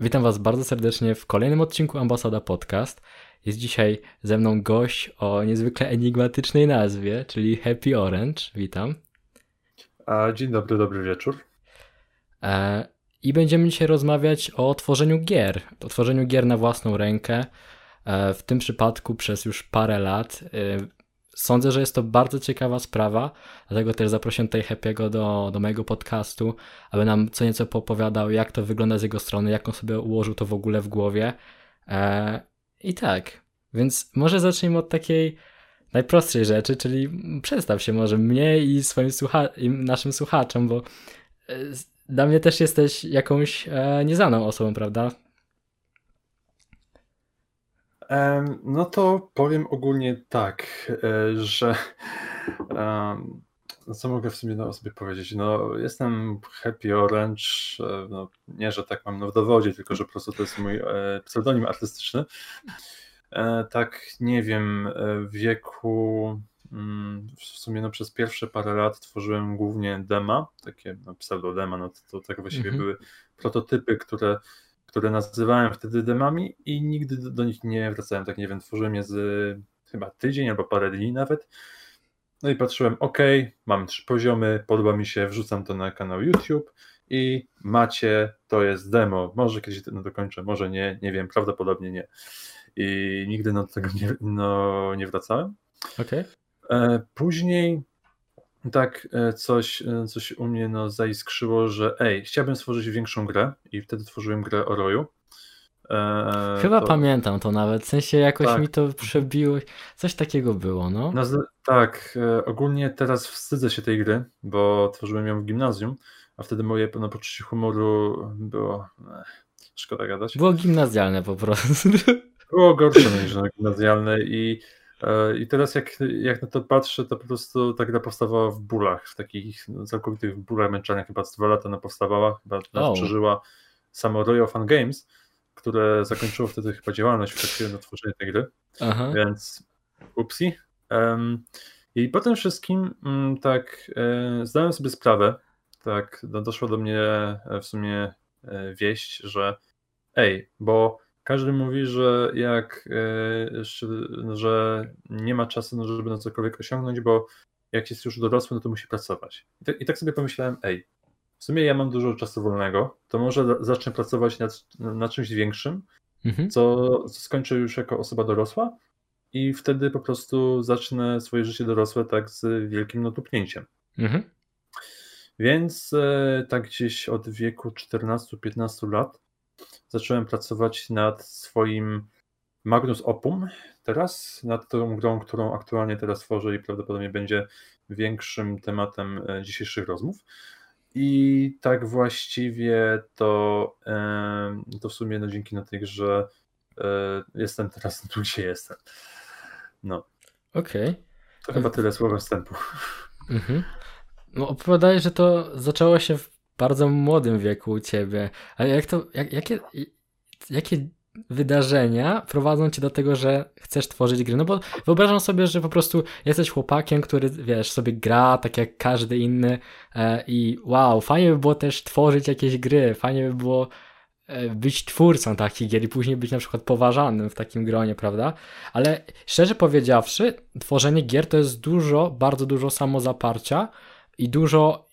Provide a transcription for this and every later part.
Witam Was bardzo serdecznie w kolejnym odcinku Ambasada Podcast. Jest dzisiaj ze mną gość o niezwykle enigmatycznej nazwie, czyli Happy Orange. Witam. A, dzień dobry, dobry wieczór. E, I będziemy dzisiaj rozmawiać o tworzeniu gier. O tworzeniu gier na własną rękę. E, w tym przypadku przez już parę lat. Sądzę, że jest to bardzo ciekawa sprawa, dlatego też zaprosiłem tutaj Happy'ego do, do mojego podcastu, aby nam co nieco popowiadał, jak to wygląda z jego strony, jak on sobie ułożył to w ogóle w głowie. E, I tak, więc może zacznijmy od takiej najprostszej rzeczy, czyli przedstaw się może mnie i swoim słucha i naszym słuchaczom, bo e, dla mnie też jesteś jakąś e, nieznaną osobą, prawda? No to powiem ogólnie tak, e, że no co mogę w sumie no, sobie powiedzieć? No, jestem Happy Orange. E, no, nie, że tak mam no, w dowodzie, tylko że po prostu to jest mój e, pseudonim artystyczny. Tak, nie wiem, w wieku mm, w sumie no, przez pierwsze parę lat tworzyłem głównie dema, takie no, pseudodema, no to, to tak właściwie mhm. były prototypy, które które nazywałem wtedy demami i nigdy do, do nich nie wracałem. Tak nie wiem, tworzyłem je z chyba tydzień albo parę dni nawet. No i patrzyłem, ok, mam trzy poziomy, podoba mi się, wrzucam to na kanał YouTube i macie, to jest demo. Może kiedyś to dokończę, może nie, nie wiem, prawdopodobnie nie. I nigdy do tego nie, no, nie wracałem. Okay. E, później tak e, coś, e, coś u mnie no, zaiskrzyło, że ej, chciałbym stworzyć większą grę i wtedy tworzyłem grę o Roju. E, Chyba to... pamiętam to nawet, w sensie jakoś tak. mi to przebiło, coś takiego było, no. no tak, e, ogólnie teraz wstydzę się tej gry, bo tworzyłem ją w gimnazjum, a wtedy moje no, poczucie humoru było, ech, szkoda gadać. Było gimnazjalne po prostu. Było gorsze niż gimnazjalne i I teraz jak, jak na to patrzę, to po prostu ta gra powstawała w bólach, w takich no, całkowitych bólach męczenia, chyba dwa lata ona powstawała, chyba oh. przeżyła samo Royal Fun Games, które zakończyło wtedy chyba działalność w trakcie na tworzenie tej gry, Aha. więc upsi. Um, I po tym wszystkim um, tak e, zdałem sobie sprawę, tak no, doszła do mnie e, w sumie e, wieść, że ej, bo każdy mówi, że jak e, że nie ma czasu, no, żeby na cokolwiek osiągnąć, bo jak jest już dorosły, no to musi pracować. I tak, i tak sobie pomyślałem, ej, w sumie ja mam dużo czasu wolnego, to może zacznę pracować nad, nad czymś większym, mhm. co, co skończę już jako osoba dorosła i wtedy po prostu zacznę swoje życie dorosłe tak z wielkim notupnięciem. Mhm. Więc e, tak gdzieś od wieku 14-15 lat zacząłem pracować nad swoim Magnus Opum teraz, nad tą grą, którą aktualnie teraz tworzę i prawdopodobnie będzie większym tematem e, dzisiejszych rozmów. I tak właściwie to, e, to w sumie no dzięki na tej grze e, jestem teraz tu, gdzie jestem. No. Okej. Okay. To chyba tyle słowa wstępu. Mhm. No opowiadałeś, że to zaczęło się w bardzo młodym wieku u ciebie. Ale jak to, jak, jakie, jakie wydarzenia prowadzą cię do tego, że chcesz tworzyć gry? No bo wyobrażam sobie, że po prostu jesteś chłopakiem, który, wiesz, sobie gra tak jak każdy inny e, i wow, fajnie by było też tworzyć jakieś gry, fajnie by było e, być twórcą takich gier i później być na przykład poważanym w takim gronie, prawda? Ale szczerze powiedziawszy, tworzenie gier to jest dużo, bardzo dużo samozaparcia i dużo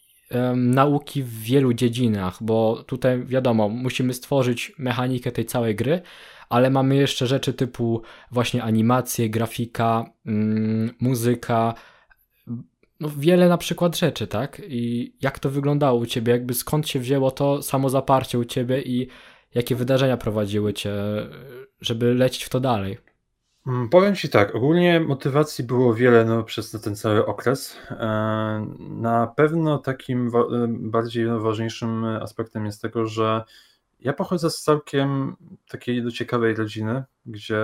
nauki w wielu dziedzinach, bo tutaj wiadomo, musimy stworzyć mechanikę tej całej gry, ale mamy jeszcze rzeczy typu właśnie animacje, grafika, mm, muzyka, no wiele na przykład rzeczy, tak? I jak to wyglądało u ciebie? Jakby skąd się wzięło to samo zaparcie u ciebie i jakie wydarzenia prowadziły cię, żeby lecieć w to dalej? Mm, powiem Ci tak, ogólnie motywacji było wiele no, przez ten cały okres. E, na pewno takim e, bardziej ważniejszym aspektem jest tego, że ja pochodzę z całkiem takiej do ciekawej rodziny, gdzie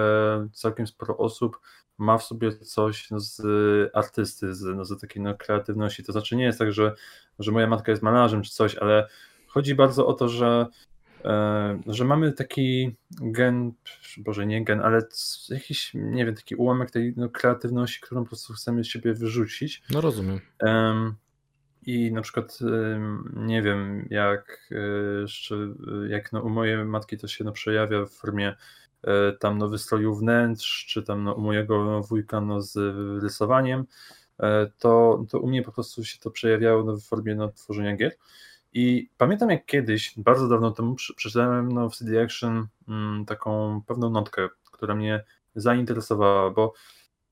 całkiem sporo osób ma w sobie coś no, z artysty, z, no, z takiej no, kreatywności. To znaczy nie jest tak, że, że moja matka jest malarzem czy coś, ale chodzi bardzo o to, że że mamy taki gen, boże nie gen, ale jakiś, nie wiem, taki ułamek tej no, kreatywności, którą po prostu chcemy z siebie wyrzucić. No rozumiem. I na przykład nie wiem, jak jeszcze, jak no, u mojej matki to się no, przejawia w formie tam no, wystroju wnętrz, czy tam no, u mojego wujka no, z rysowaniem, to, to u mnie po prostu się to przejawiało no, w formie no, tworzenia gier. I pamiętam jak kiedyś, bardzo dawno temu, przeczytałem no, w CD Action mm, taką pewną notkę, która mnie zainteresowała, bo,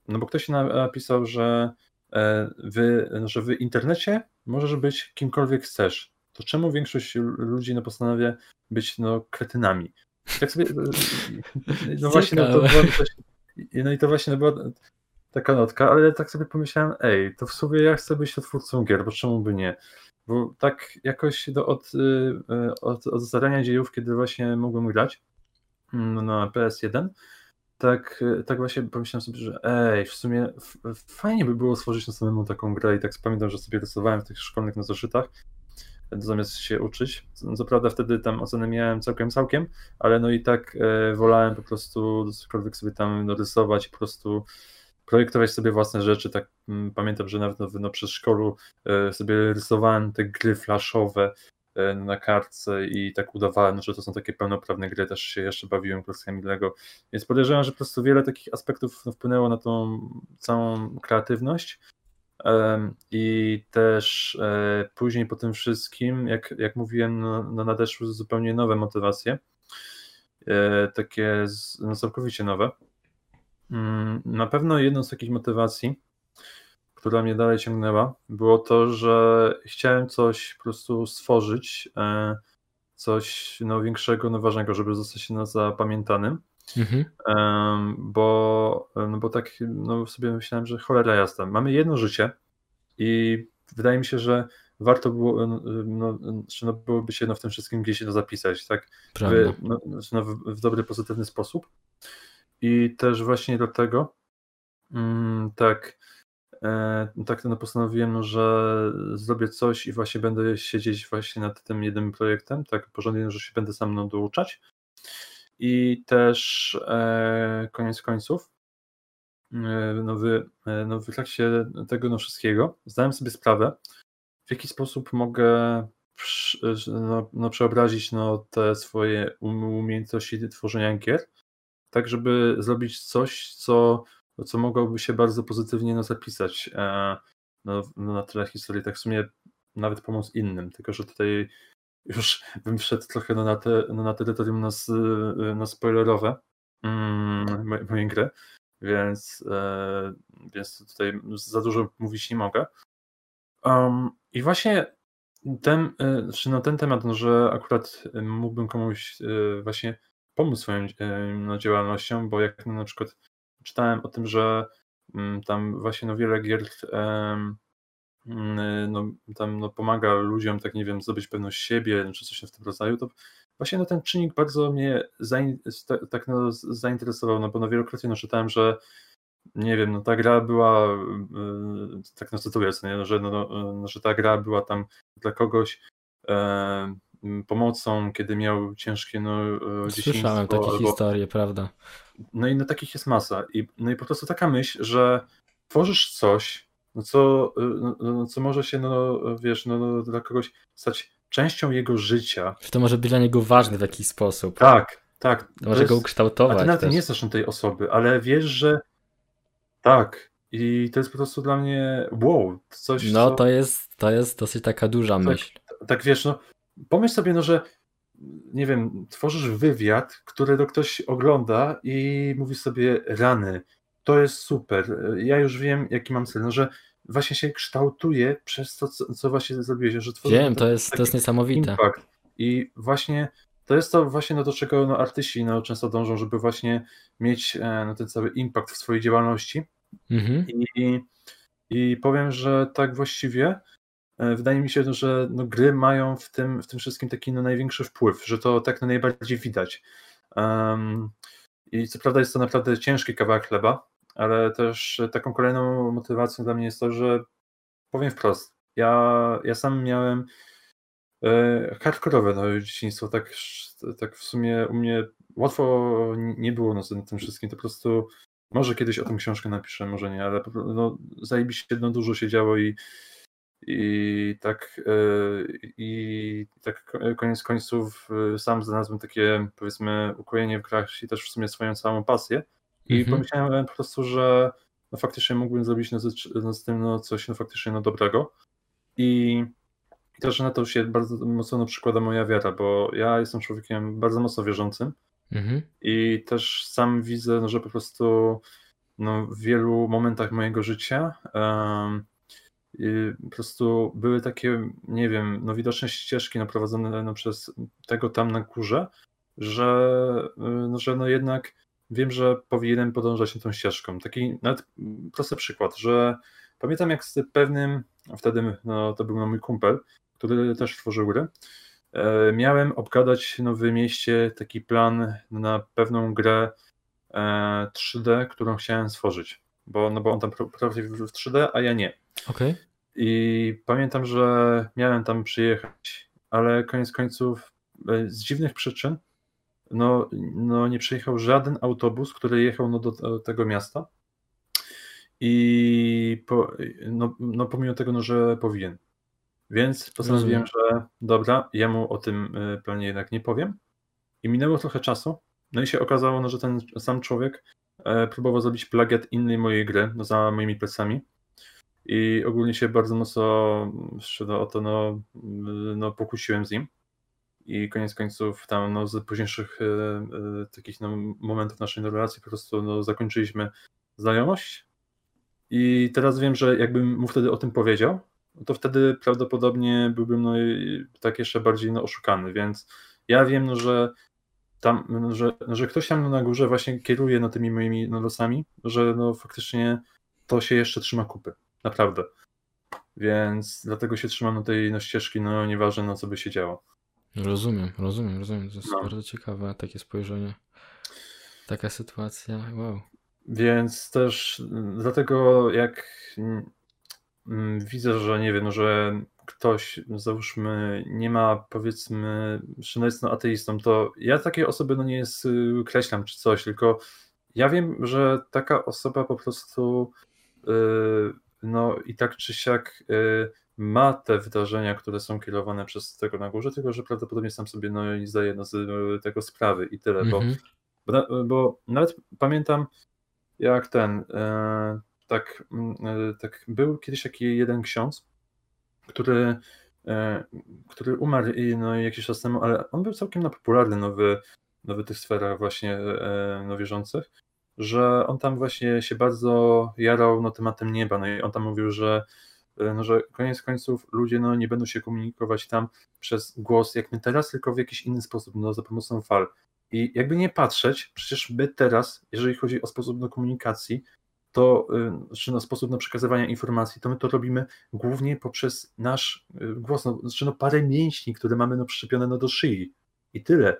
no bo ktoś napisał, że e, wy, że w internecie możesz być kimkolwiek chcesz. To czemu większość ludzi no, postanawia być no, kretynami? Tak sobie. No właśnie, no, to była, no i to właśnie no, była taka notka, ale tak sobie pomyślałem, ej, to w sumie ja chcę być twórcą gier, bo czemu by nie? Bo tak jakoś do, od, y, y, od, od zarania dziejów, kiedy właśnie mogłem grać mm, na PS1, tak, tak właśnie pomyślałem sobie, że ej, w sumie fajnie by było stworzyć na samemu taką grę i tak pamiętam, że sobie rysowałem w tych szkolnych na zeszytach zamiast się uczyć. Co prawda wtedy tam oceny miałem całkiem całkiem, ale no i tak e, wolałem po prostu cokolwiek sobie tam narysować i po prostu projektować sobie własne rzeczy. Tak mm, pamiętam, że nawet no, no, przez szkolu e, sobie rysowałem te gry flashowe e, na kartce i tak udawałem, że to są takie pełnoprawne gry, też się jeszcze bawiłem klockami Lego, więc podejrzewam, że po prostu wiele takich aspektów no, wpłynęło na tą całą kreatywność i też e, później po tym wszystkim, jak, jak mówiłem, no, no nadeszły zupełnie nowe motywacje, takie no, całkowicie nowe, na pewno jedną z takich motywacji, która mnie dalej ciągnęła, było to, że chciałem coś po prostu stworzyć, e, coś no, większego, no, ważnego, żeby zostać no, zapamiętanym. Mhm. Bo, no bo tak no, sobie myślałem, że cholera jasna. Mamy jedno życie i wydaje mi się, że warto było, no, no, byłoby się no, w tym wszystkim gdzieś no, zapisać, tak? W, no, no, w, w dobry, pozytywny sposób. I też właśnie dlatego mm, tak, e, tak no postanowiłem, no, że zrobię coś i właśnie będę siedzieć właśnie nad tym jednym projektem, tak porządnie, że się będę sam mną douczać. I też e, koniec końców, e, no, w, e, no, w trakcie tego no, wszystkiego zdałem sobie sprawę, w jaki sposób mogę no, no, przeobrazić no, te swoje um-, umiejętności tworzenia gier tak żeby zrobić coś, co, co mogłoby się bardzo pozytywnie no, zapisać e, no, na tyle historii, tak w sumie nawet pomóc innym, tylko że tutaj już bym wszedł trochę no, na, te, no, na terytorium nas, no, spoilerowe mm, mojej gry, więc, e, więc tutaj za dużo mówić nie mogę. Um, I właśnie ten, e, czy no, ten temat, no, że akurat mógłbym komuś e, właśnie pomóc swoją no, działalnością, bo jak na przykład czytałem o tym, że mm, tam właśnie no, wiele gier mm, no, tam no, pomaga ludziom, tak nie wiem, zdobyć pewność siebie, czy coś w tym rodzaju, to właśnie no, ten czynnik bardzo mnie zain, tak no, zainteresował, no bo no, wielokrotnie no, czytałem, że nie wiem, no ta gra była, tak no cytuję, że, no, no, że ta gra była tam dla kogoś pomocą, kiedy miał ciężkie no, e, Słyszałem takie albo... historie, prawda? No i no takich jest masa. I, no i po prostu taka myśl, że tworzysz coś, no co, e, no, no, co może się, no wiesz, no, no, dla kogoś stać częścią jego życia. Że to może być dla niego ważne w jakiś sposób. Tak, tak. To może jest, go ukształtować. A ty nawet nie znasz tej osoby, ale wiesz, że tak. I to jest po prostu dla mnie wow, coś. No co... to jest, to jest dosyć taka duża tak, myśl. Tak wiesz, no pomyśl sobie, no, że nie wiem, tworzysz wywiad, który to ktoś ogląda i mówi sobie rany, to jest super, ja już wiem, jaki mam cel, no, że właśnie się kształtuje przez to, co, co właśnie zrobiłeś, że tworzysz Wiem, to jest, to jest niesamowite. Impact. I właśnie to jest to właśnie no, do czego no, artyści no, często dążą, żeby właśnie mieć e, no, ten cały impact w swojej działalności. Mhm. I, I powiem, że tak właściwie wydaje mi się, że no, gry mają w tym, w tym wszystkim taki no, największy wpływ, że to tak no, najbardziej widać. Um, I co prawda jest to naprawdę ciężki kawałek chleba, ale też taką kolejną motywacją dla mnie jest to, że powiem wprost, ja, ja sam miałem e, hardkorowe no, dzieciństwo, tak, tak w sumie u mnie łatwo nie było no, z tym wszystkim, to po prostu może kiedyś o tym książkę napiszę, może nie, ale no, zajebiście no, dużo się działo i I tak, i tak koniec końców sam znalazłem takie powiedzmy ukojenie w grach i też w sumie swoją całą pasję. I mhm. pomyślałem po prostu, że no faktycznie mógłbym zrobić no, z, no, z tym no, coś no, faktycznie no, dobrego. I, I też na to się bardzo mocno przykłada moja wiara, bo ja jestem człowiekiem bardzo mocno wierzącym mhm. i też sam widzę, no, że po prostu no, w wielu momentach mojego życia um, po prostu były takie, nie wiem, no widoczne ścieżki naprowadzone no, przez tego tam na górze, że, no, że no jednak wiem, że powinienem podążać tą ścieżką. Taki nawet prosty przykład, że pamiętam jak z pewnym, wtedy no, to był mój kumpel, który też tworzył gry, e, miałem obgadać no, w mieście taki plan na pewną grę 3D, e, którą chciałem stworzyć, bo, no, bo on tam prowadzi w 3D, a ja nie. Okay. I pamiętam, że miałem tam przyjechać, ale koniec końców e, z dziwnych przyczyn no, no nie przyjechał żaden autobus, który jechał no, do, tego miasta. I po, no, no pomimo tego, no, że powinien. Więc postanowiłem, że dobra, ja mu o tym y, planie jednak nie powiem. I minęło trochę czasu. No i się okazało, no, że ten sam człowiek e, próbował zrobić plagiat innej mojej gry no, za moimi plecami. I ogólnie się bardzo mocno o to no, no, pokusiłem z nim. I koniec końców tam no, z późniejszych e, e, takich no, momentów naszej relacji po prostu no, zakończyliśmy znajomość. I teraz wiem, że jakbym mu wtedy o tym powiedział, to wtedy prawdopodobnie byłbym no, tak jeszcze bardziej no, oszukany, więc ja wiem, no, że tam, no, że, no, że ktoś tam na górze właśnie kieruje no, tymi moimi no, losami, że no, faktycznie to się jeszcze trzyma kupy, naprawdę. Więc dlatego się trzymam na tej no, ścieżki, no nieważne no co by się działo. Rozumiem, rozumiem, rozumiem. To jest no. bardzo ciekawe takie spojrzenie. Taka sytuacja, wow. Więc też mm, dlatego jak mm, widzę, że nie wiem, że ktoś, załóżmy, nie ma powiedzmy, że no jest no ateistą, to ja takiej osoby no nie jest, y, kreślam czy coś, tylko ja wiem, że taka osoba po prostu yy, no i tak czy siak yy, ma te wydarzenia, które są kierowane przez tego na górze, tylko że prawdopodobnie sam sobie no, nie zdaje no, z tego sprawy i tyle, mm -hmm. bo, bo, bo, nawet pamiętam jak ten, e, tak, e, tak był kiedyś taki jeden ksiądz, który, e, który umarł no, jakiś czas temu, ale on był całkiem no, popularny no, w, no, w tych sferach właśnie no, wierzących, że on tam właśnie się bardzo jarał no, tematem nieba, no i on tam mówił, że E, no, że koniec końców ludzie no, nie będą się komunikować tam przez głos jak my teraz, tylko w jakiś inny sposób, no, za pomocą fal. I jakby nie patrzeć, przecież my teraz, jeżeli chodzi o sposób do komunikacji, to, e, czy na sposób na przekazywania informacji, to my to robimy głównie poprzez nasz e, głos, no, znaczy no parę mięśni, które mamy no przyczepione no do szyi i tyle.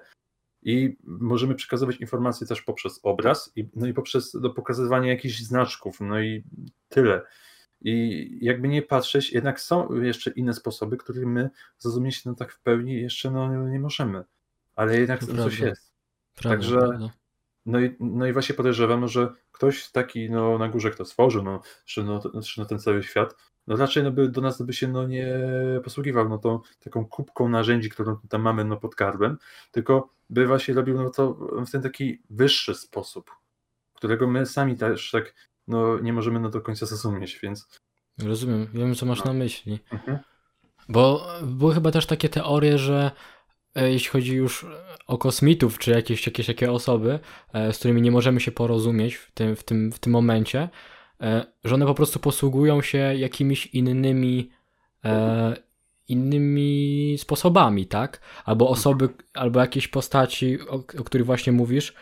I możemy przekazywać informacje też poprzez obraz, i, no i poprzez do pokazywania jakichś znaczków, no i tyle. I jakby nie patrzeć, jednak są jeszcze inne sposoby, których my zrozumieć no tak w pełni jeszcze no, nie możemy. Ale jednak to coś jest. Prawda, Także prawda. No, i, no i właśnie podejrzewam, że ktoś taki no, na górze, kto stworzył no, czy, no, czy no ten cały świat, no raczej no, by do nas by się no, nie posługiwał no, tą taką kubką narzędzi, którą tam mamy no, pod gardłem, tylko by właśnie robił no, to w ten taki wyższy sposób, którego my sami też tak no, nie możemy no do końca zrozumieć, więc... Rozumiem, wiem co masz no. na myśli. Mhm. Bo były chyba też takie teorie, że e, jeśli chodzi już o kosmitów, czy jakieś, jakieś takie osoby, e, z którymi nie możemy się porozumieć w tym, w tym, w tym momencie, że one po prostu posługują się jakimiś innymi innymi sposobami, tak? Albo osoby, albo jakieś postaci, o, o których właśnie mówisz,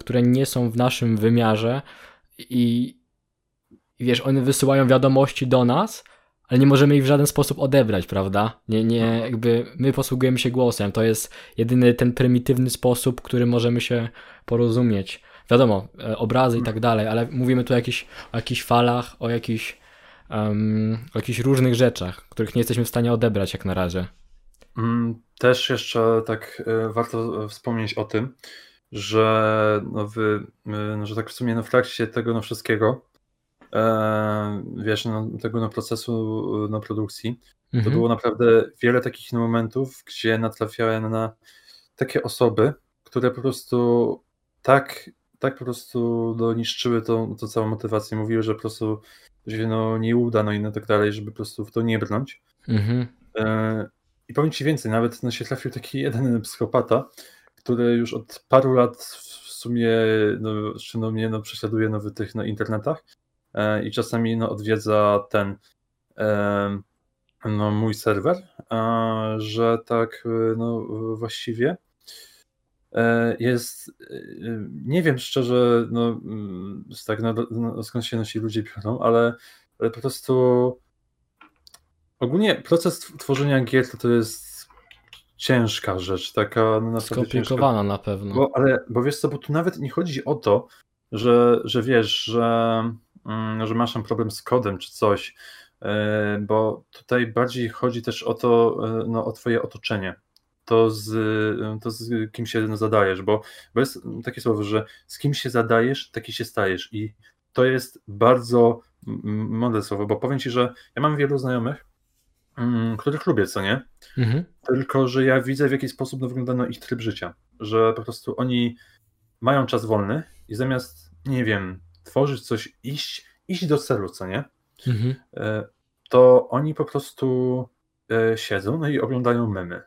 które nie są w naszym wymiarze, i, i wiesz, one wysyłają wiadomości do nas, ale nie możemy ich w żaden sposób odebrać, prawda? Nie, nie, jakby my posługujemy się głosem. To jest jedyny ten prymitywny sposób, który możemy się porozumieć. Wiadomo, e, obrazy i tak dalej, ale mówimy tu o, jakichś, o jakichś falach, o jakichś, um, o jakichś różnych rzeczach, których nie jesteśmy w stanie odebrać jak na razie. Mm, też jeszcze tak e, warto wspomnieć o tym, że, no wy, no, że tak w sumie no w trakcie tego no wszystkiego e, wiesz, no, tego no, procesu no, produkcji, mhm. to było naprawdę wiele takich no, momentów, gdzie natrafiałem na takie osoby, które po prostu tak, tak po prostu no, niszczyły tą, tą całą motywację. Mówiły, że po prostu się no, nie uda, no i no tak dalej, żeby po prostu w to nie brnąć. Mhm. E, I powiem ci więcej, nawet no, się trafił taki jeden psychopata, który już od paru lat w sumie no, no, mnie no, prześladuje no, w tych no, internetach e, i czasami no, odwiedza ten e, no, mój serwer, e, że tak no, właściwie e, jest, e, nie wiem szczerze, no, mm, tak, no, no, skąd się nasi ludzie biorą, ale, ale po prostu ogólnie proces tworzenia gier to, to jest ciężka rzecz, taka no, Skomplikowana ciężka. na pewno. Bo, ale, bo wiesz co, bo tu nawet nie chodzi o to, że, że wiesz, że, mm, że masz tam problem z kodem czy coś, e, bo tutaj bardziej chodzi też o to, e, no, o twoje otoczenie. To z, to z kim się zadajesz, bo, bo jest takie słowo, że z kim się zadajesz, taki się stajesz. I to jest bardzo mądre słowo, bo powiem ci, że ja mam wielu znajomych, Mm, których lubię, co nie? Mhm. Tylko, że ja widzę, w jaki sposób no, wygląda no, ich tryb życia. Że po prostu oni mają czas wolny i zamiast, nie wiem, tworzyć coś, iść, iść do celu, co nie? Mhm. E, to oni po prostu e, siedzą no i oglądają memy.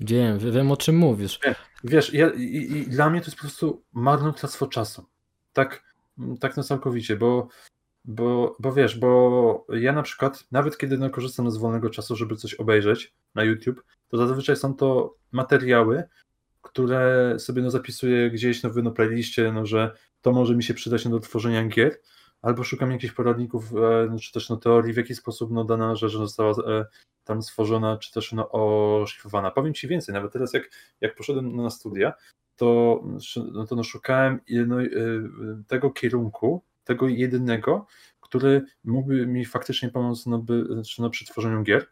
Wiem, wiem o czym mówisz. Wiesz, ja, i, i, dla mnie to jest po prostu marnotrawstwo czasu. Tak, tak na całkowicie, bo bo, bo wiesz, bo ja na przykład, nawet kiedy no, korzystam z wolnego czasu, żeby coś obejrzeć na YouTube, to zazwyczaj są to materiały, które sobie no, zapisuję gdzieś no, w no, playliście, no, że to może mi się przydać no, do tworzenia gier, albo szukam jakichś poradników, e, no, czy też no, teorii, w jaki sposób no, dana rzecz została e, tam stworzona, czy też no, oszlifowana. Powiem Ci więcej, nawet teraz jak, jak poszedłem na studia, to, no, to no, szukałem no, e, tego kierunku, tego jedynego, który mógłby mi faktycznie pomóc no, by, no, przy tworzeniu gier.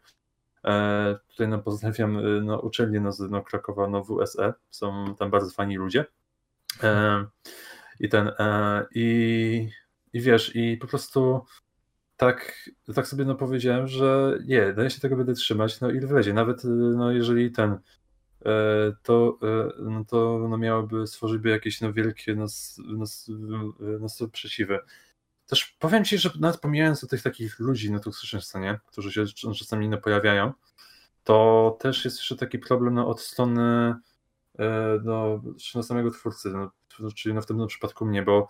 E, tutaj no, pozdrawiam no, uczelnię no, no, Krakowa, no, WSE, są tam bardzo fajni ludzie. E, I ten, e, i, i wiesz, i po prostu tak, tak sobie no, powiedziałem, że nie, no, ja się tego będę trzymać, no ile wlezie, nawet no, jeżeli ten E, to, e, no to no miałoby stworzyć by jakieś no wielkie nas, nas, nas przeciwy. Też powiem Ci, że nawet pomijając o tych takich ludzi na toksycznych scenie, którzy się czasami nie pojawiają, to też jest jeszcze taki problem no, od strony no, samego twórcy, no, czyli no, w tym przypadku mnie, bo,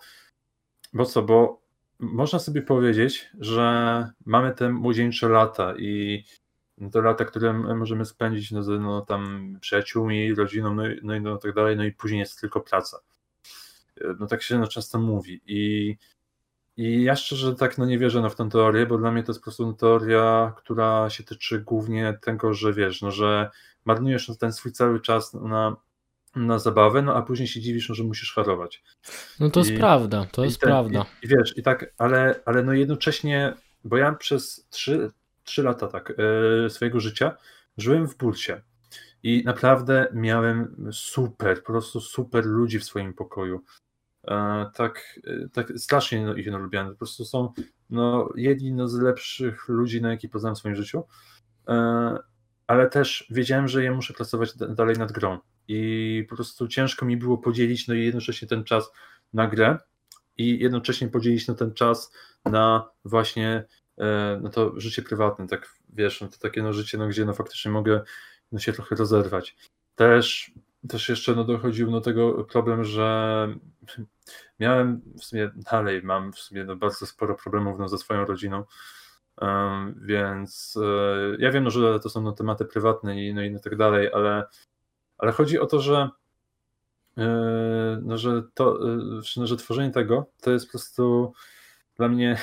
bo co, bo można sobie powiedzieć, że mamy te młodzieńcze lata i to lata, które możemy spędzić no, no, tam przyjaciółmi, rodziną, no, no no, tak dalej, no i później jest tylko praca. No tak się no, często mówi i, i ja szczerze tak no, nie wierzę no, w tę teorię, bo dla mnie to jest po prostu teoria, która się tyczy głównie tego, że wiesz, no, że marnujesz ten swój cały czas na, na zabawę, no a później się dziwisz, no, że musisz harować. No to I, jest prawda, to jest ten, prawda. I, I, wiesz, i tak, ale, ale no jednocześnie, bo ja przez trzy, trzy lata tak e, swojego życia żyłem w burcie i naprawdę miałem super, po prostu super ludzi w swoim pokoju. E, tak, e, tak strasznie no, ich no, lubiłem. Po prostu są no, jedni no, z lepszych ludzi, na jakich poznałem w swoim życiu. Ale też wiedziałem, że ja muszę pracować dalej nad grą. I po prostu ciężko mi było podzielić no, jednocześnie ten czas na grę i jednocześnie podzielić no, ten czas na właśnie E, no to życie prywatne, tak wiesz, no to takie no życie, no gdzie no faktycznie mogę no się trochę rozerwać. Też, też jeszcze no dochodził do tego problem, że miałem w sumie dalej mam w sumie no bardzo sporo problemów no, ze swoją rodziną, um, więc e, ja wiem, no, że to są no, tematy prywatne i no i no, tak dalej, ale, ale chodzi o to, że e, no, że to, no, że tworzenie tego to jest po prostu dla mnie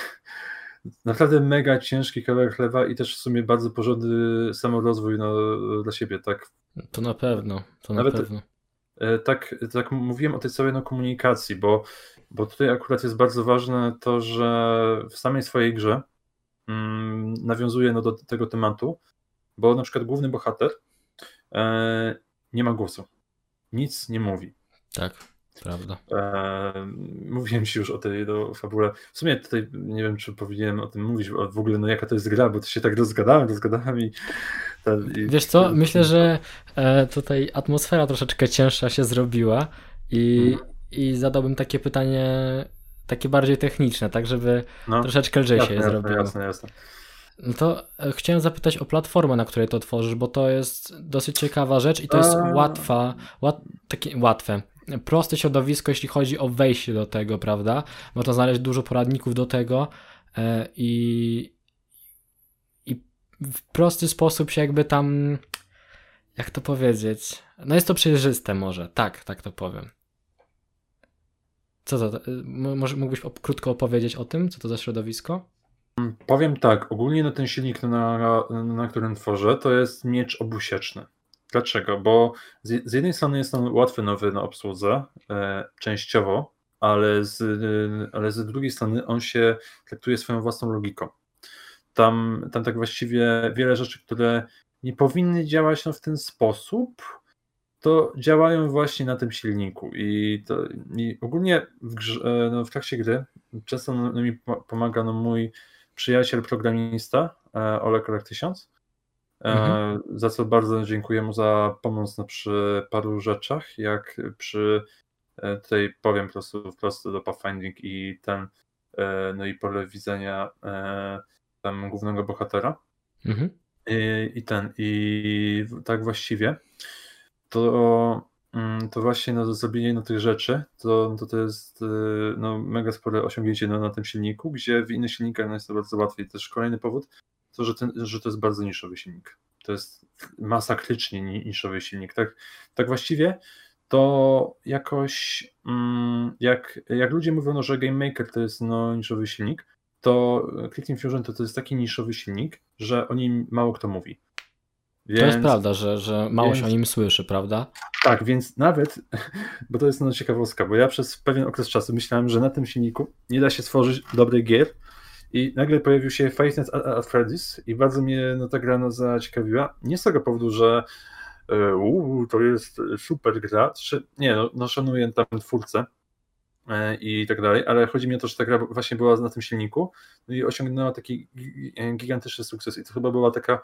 naprawdę mega ciężki kawałek chleba i też w sumie bardzo porządny samorozwój no, dla siebie, tak? To na pewno, to Nawet, na pewno. E, tak, tak mówiłem o tej całej no, komunikacji, bo, bo tutaj akurat jest bardzo ważne to, że w samej swojej grze mm, nawiązuje no, do tego tematu, bo na przykład główny bohater e, nie ma głosu, nic nie mówi. Tak. Prawda. E, mówiłem ci już o tej do fabule. W sumie tutaj nie wiem, czy powinienem o tym mówić, w ogóle no jaka to jest gra, bo to się tak rozgadałem, rozgadałem i... I Wiesz co, myślę, że e, tutaj atmosfera troszeczkę cięższa się zrobiła i, hmm. i zadałbym takie pytanie takie bardziej techniczne, tak żeby no, troszeczkę lżej jasne, się jasne, zrobiło. Jasne, jasne. No to e, chciałem zapytać o platformę, na której to tworzysz, bo to jest dosyć ciekawa rzecz i to jest A... łatwa, łat, takie łatwe, proste środowisko, jeśli chodzi o wejście do tego, prawda? Można znaleźć dużo poradników do tego e, i, i w prosty sposób się jakby tam, jak to powiedzieć, no jest to przejrzyste może, tak, tak to powiem. Co to, e, może mógłbyś krótko opowiedzieć o tym, co to za środowisko? Powiem tak, ogólnie na ten silnik, na, na którym tworzę, to jest miecz obusieczny. Dlaczego? Bo z, z jednej strony jest on łatwy nowy na obsłudze, e, częściowo, ale z, e, ale z drugiej strony on się traktuje swoją własną logiką. Tam, tam tak właściwie wiele rzeczy, które nie powinny działać no, w ten sposób, to działają właśnie na tym silniku. I, to, i ogólnie w, grze, e, no, w trakcie gry często no, mi pomaga no, mój przyjaciel programista e, Olek Olek 1000, e, mhm. za co bardzo dziękuję mu za pomoc przy paru rzeczach, jak przy e, tutaj powiem po prostu wprost do Pathfinding i ten no i pole widzenia tam głównego bohatera. Mhm. I, I, ten, i tak właściwie to to właśnie no, zrobienie no, tych rzeczy, to, to, to jest y, no, mega spore osiągnięcie no, na tym silniku, gdzie w innych silnikach no, jest to bardzo łatwiej. Też kolejny powód, to że, ten, że to jest bardzo niszowy silnik. To jest masakrycznie niszowy silnik. Tak, tak właściwie to jakoś mm, jak, jak ludzie mówią, no, że Game Maker to jest no, niszowy silnik, to Click Fusion to, to jest taki niszowy silnik, że o nim mało kto mówi. Więc, to jest prawda, że, że mało więc, się o nim słyszy, prawda? Tak, więc nawet, bo to jest no ciekawostka, bo ja przez pewien okres czasu myślałem, że na tym silniku nie da się stworzyć dobrej gier i nagle pojawił się Five Nights at Freddy's i bardzo mnie no, ta gra no, zaciekawiła. Nie z tego powodu, że uh, to jest super gra, czy, nie, no, no szanuję tam twórcę, e, i tak dalej, ale chodzi mi o to, że ta gra właśnie była na tym silniku no i osiągnęła taki gigantyczny sukces i to chyba była taka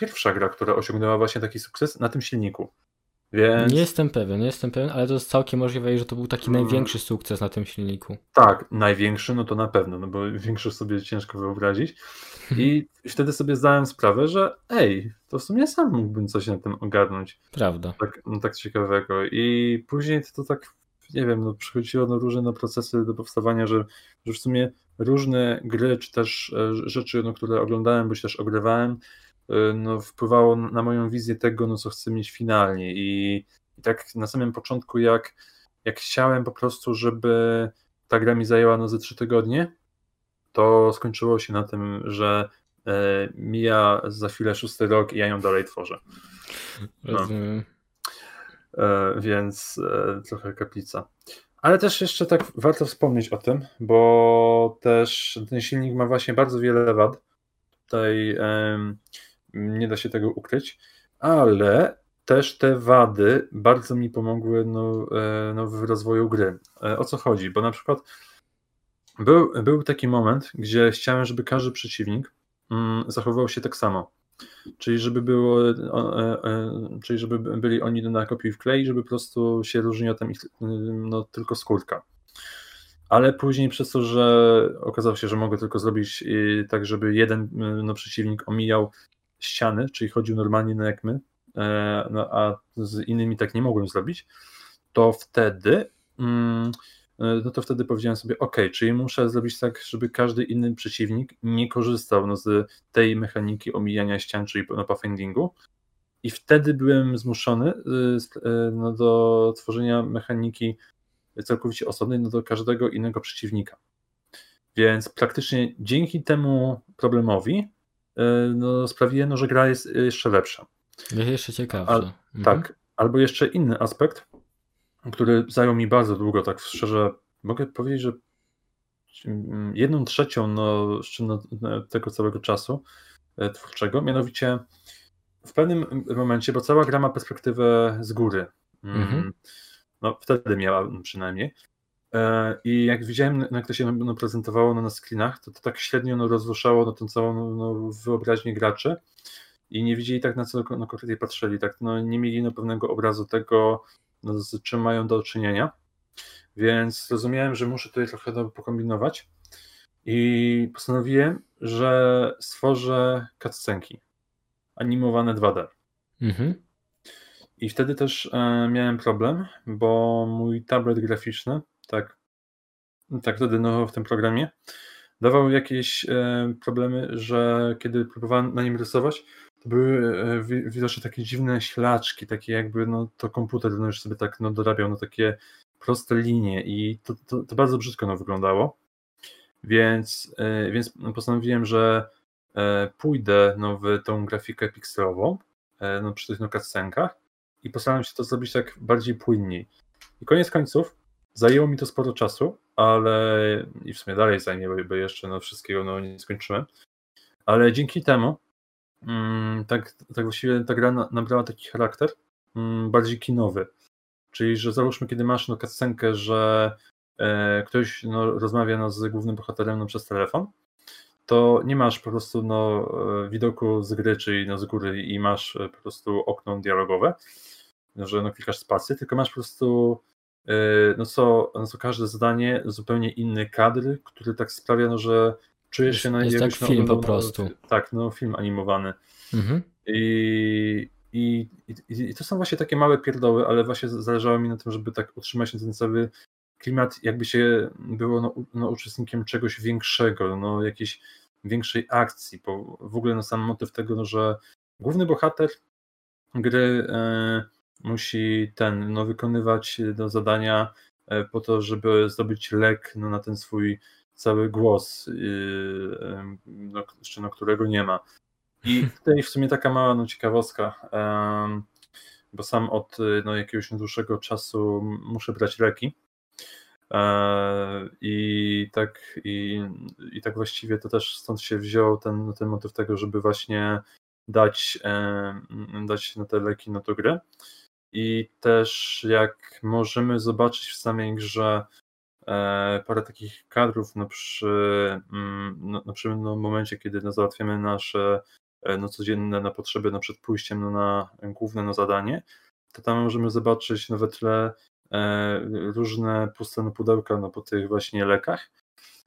pierwsza gra, która osiągnęła właśnie taki sukces na tym silniku. Więc... Nie jestem pewien, nie jestem pewien, ale to jest całkiem możliwe, że to był taki hmm. największy sukces na tym silniku. Tak, największy, no to na pewno, no bo większość sobie ciężko wyobrazić. I wtedy sobie zdałem sprawę, że ej, to w sumie sam mógłbym coś na tym ogarnąć. Prawda. Tak, no, tak ciekawego. I później to, tak, nie wiem, no, przychodziło no, różne no, procesy do powstawania, że, że w sumie różne gry, czy też e, rzeczy, no, które oglądałem, bądź też ogrywałem, no, wpływało na moją wizję tego, no, co chcę mieć finalnie. I, i tak na samym początku, jak, jak chciałem po prostu, żeby ta gra mi zajęła no, ze trzy tygodnie, to skończyło się na tym, że e, mija za chwilę szósty rok i ja ją dalej tworzę. No. E, więc e, trochę kaplica. Ale też jeszcze tak warto wspomnieć o tym, bo też ten silnik ma właśnie bardzo wiele wad. Tutaj nie da się tego ukryć, ale też te wady bardzo mi pomogły no, e, no, w rozwoju gry. E, o co chodzi? Bo na przykład był, był taki moment, gdzie chciałem, żeby każdy przeciwnik mm, zachowywał się tak samo. Czyli żeby było, e, czyli żeby byli oni na kopiuj w klej, żeby po prostu się różniła tam ich no, tylko skórka. Ale później przez to, że okazało się, że mogę tylko zrobić tak, żeby jeden no, przeciwnik omijał ściany, czyli chodził normalnie no jak my, e, no, a z innymi tak nie mogłem zrobić, to wtedy mm, e, no to wtedy powiedziałem sobie, ok, czyli muszę zrobić tak, żeby każdy inny przeciwnik nie korzystał no, z tej mechaniki omijania ścian, czyli no, pathfindingu i wtedy byłem zmuszony e, no, do tworzenia mechaniki całkowicie osobnej no, do każdego innego przeciwnika. Więc praktycznie dzięki temu problemowi no, sprawiły, no, że gra jest jeszcze lepsza. Jest jeszcze ciekawsza. mhm. Tak, albo jeszcze inny aspekt, który zajął mi bardzo długo, tak szczerze mogę powiedzieć, że jedną trzecią no, no, tego całego czasu e, twórczego, mianowicie w pewnym momencie, bo cała gra ma perspektywę z góry. Mm, mhm. No wtedy miała przynajmniej. E, I jak widziałem, jak to się no, prezentowało no, na screenach, to, to tak średnio no, rozruszało no, tą całą no, no, wyobraźnię graczy i nie widzieli tak na co no, konkretnie patrzyli, tak no, nie mieli no, pewnego obrazu tego, no, z czym mają do czynienia. Więc zrozumiałem, że muszę tutaj trochę no, pokombinować i postanowiłem, że stworzę cutscenki animowane 2D. Mhm. I wtedy też e, miałem problem, bo mój tablet graficzny, tak, tak wtedy no, w tym programie, dawał jakieś e, problemy, że kiedy próbowałem na nim rysować, to były e, widoczne takie dziwne ślaczki, takie jakby no, to komputer no, już sobie tak no, dorabiał no, takie proste linie i to, to, to bardzo brzydko no, wyglądało. Więc, e, więc postanowiłem, że e, pójdę no, w tą grafikę pikselową e, no, przy tych no, cutscenkach i postaram się to zrobić tak bardziej płynniej. I koniec końców zajęło mi to sporo czasu, ale i w sumie dalej zajmie, bo jeszcze no, wszystkiego no, nie skończyłem. Ale dzięki temu mm, tak, tak właściwie ta gra nabrała taki charakter mm, bardziej kinowy. Czyli, że załóżmy, kiedy masz no, cutscenkę, że e, ktoś no, rozmawia no, z głównym bohaterem no, przez telefon, to nie masz po prostu no, e, widoku z gry, czyli no, z góry i masz e, po prostu okno dialogowe, że no, klikasz spację, tylko masz po prostu no co, no co każde zdanie zupełnie inny kadr, który tak sprawia, no, że czujesz się na Jest tak film no, po prostu. Tak, no film animowany. Mhm. I, i, i, I to są właśnie takie małe pierdoły, ale właśnie zależało mi na tym, żeby tak utrzymać ten cały klimat, jakby się było no, no, uczestnikiem czegoś większego, no, jakiejś większej akcji, bo w ogóle no, sam motyw tego, no, że główny bohater gry e, musi ten, no, wykonywać do zadania e, po to, żeby zdobyć lek no, na ten swój cały głos, e, no, jeszcze no, którego nie ma. I tutaj w sumie taka mała no, ciekawostka, bo sam od no, jakiegoś dłuższego czasu muszę brać leki. E, I tak, i, i tak właściwie to też stąd się wziął ten, ten motyw tego, żeby właśnie dać, dać na te leki na tą grę. I też jak możemy zobaczyć w samej grze e, parę takich kadrów no przy, mm, no, no przy no, momencie, kiedy no, załatwiamy nasze E, no, codzienne na potrzeby, na przed pójściem no, na główne no, zadanie, to tam możemy zobaczyć no, we tle e, różne puste no, pudełka no, po tych właśnie lekach.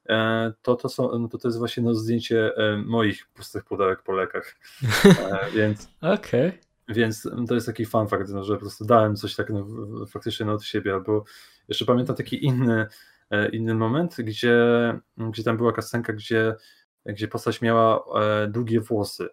E, to, to, są, no, to, to jest właśnie no, zdjęcie e, moich pustych pudełek po lekach. Więc, okay. Więc to jest taki fun fact, no, że po prostu dałem coś tak no, faktycznie no, od siebie, albo jeszcze pamiętam taki inny, e, inny moment, gdzie, gdzie tam była kasenka, gdzie gdzie postać miała e, długie włosy.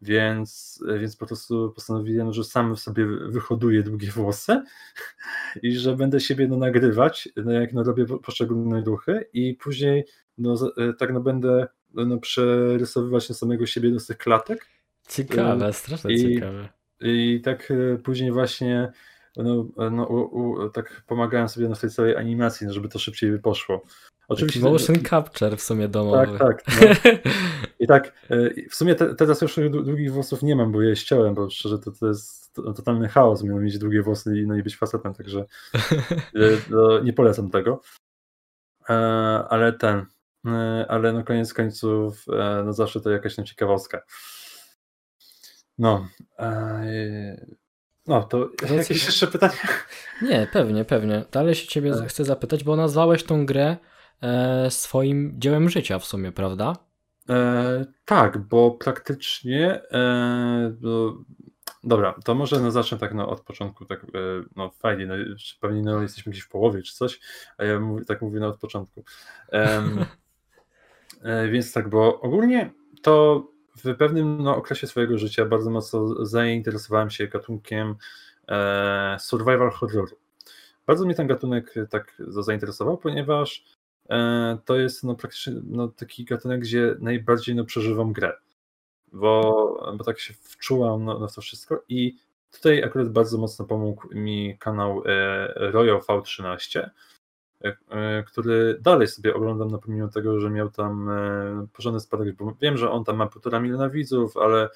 Więc, więc po prostu postanowiłem, że sam sobie wyhoduję długie włosy i że będę siebie no, nagrywać, no, jak no, robię poszczególne ruchy i później no, e, tak no, będę no, przerysowywać na samego siebie do tych klatek. Ciekawe, strasznie I, ciekawe. I tak później właśnie no, no, u, u, tak pomagałem sobie na tej całej animacji, no, żeby to szybciej poszło. Oczywiście. Motion capture w sumie domowy. Tak, tak. No. I tak, e, w sumie te, teraz już długich włosów nie mam, bo je ściąłem, bo szczerze to, to jest totalny chaos, miał mieć długie włosy i, no i być facetem, także e, no, nie polecam tego. E, ale ten, ale na koniec końców no zawsze to jakaś ciekawostka. No. No, to jakieś jeszcze pytania? Nie, pewnie, pewnie. Dalej się ciebie chcę zapytać, bo nazwałeś tą grę e, swoim dziełem życia w sumie, prawda? E, tak, bo praktycznie e, no, dobra, to może no, zacznę tak no, od początku, tak e, no fajnie, no, pewnie no, jesteśmy gdzieś w połowie czy coś, a ja mówię, tak mówię no, od początku. E, więc tak, bo ogólnie to w pewnym no, okresie swojego życia bardzo mocno zainteresowałem się gatunkiem e, survival horroru. Bardzo mnie ten gatunek tak zainteresował, ponieważ E, to jest no, praktycznie no, taki gatunek, gdzie najbardziej no, przeżywam grę, bo, bo tak się wczułam no, w to wszystko i tutaj akurat bardzo mocno pomógł mi kanał e, Royal V13, e, który dalej sobie oglądam, no, pomimo tego, że miał tam porządny spadek, bo wiem, że on tam ma półtora miliona widzów, ale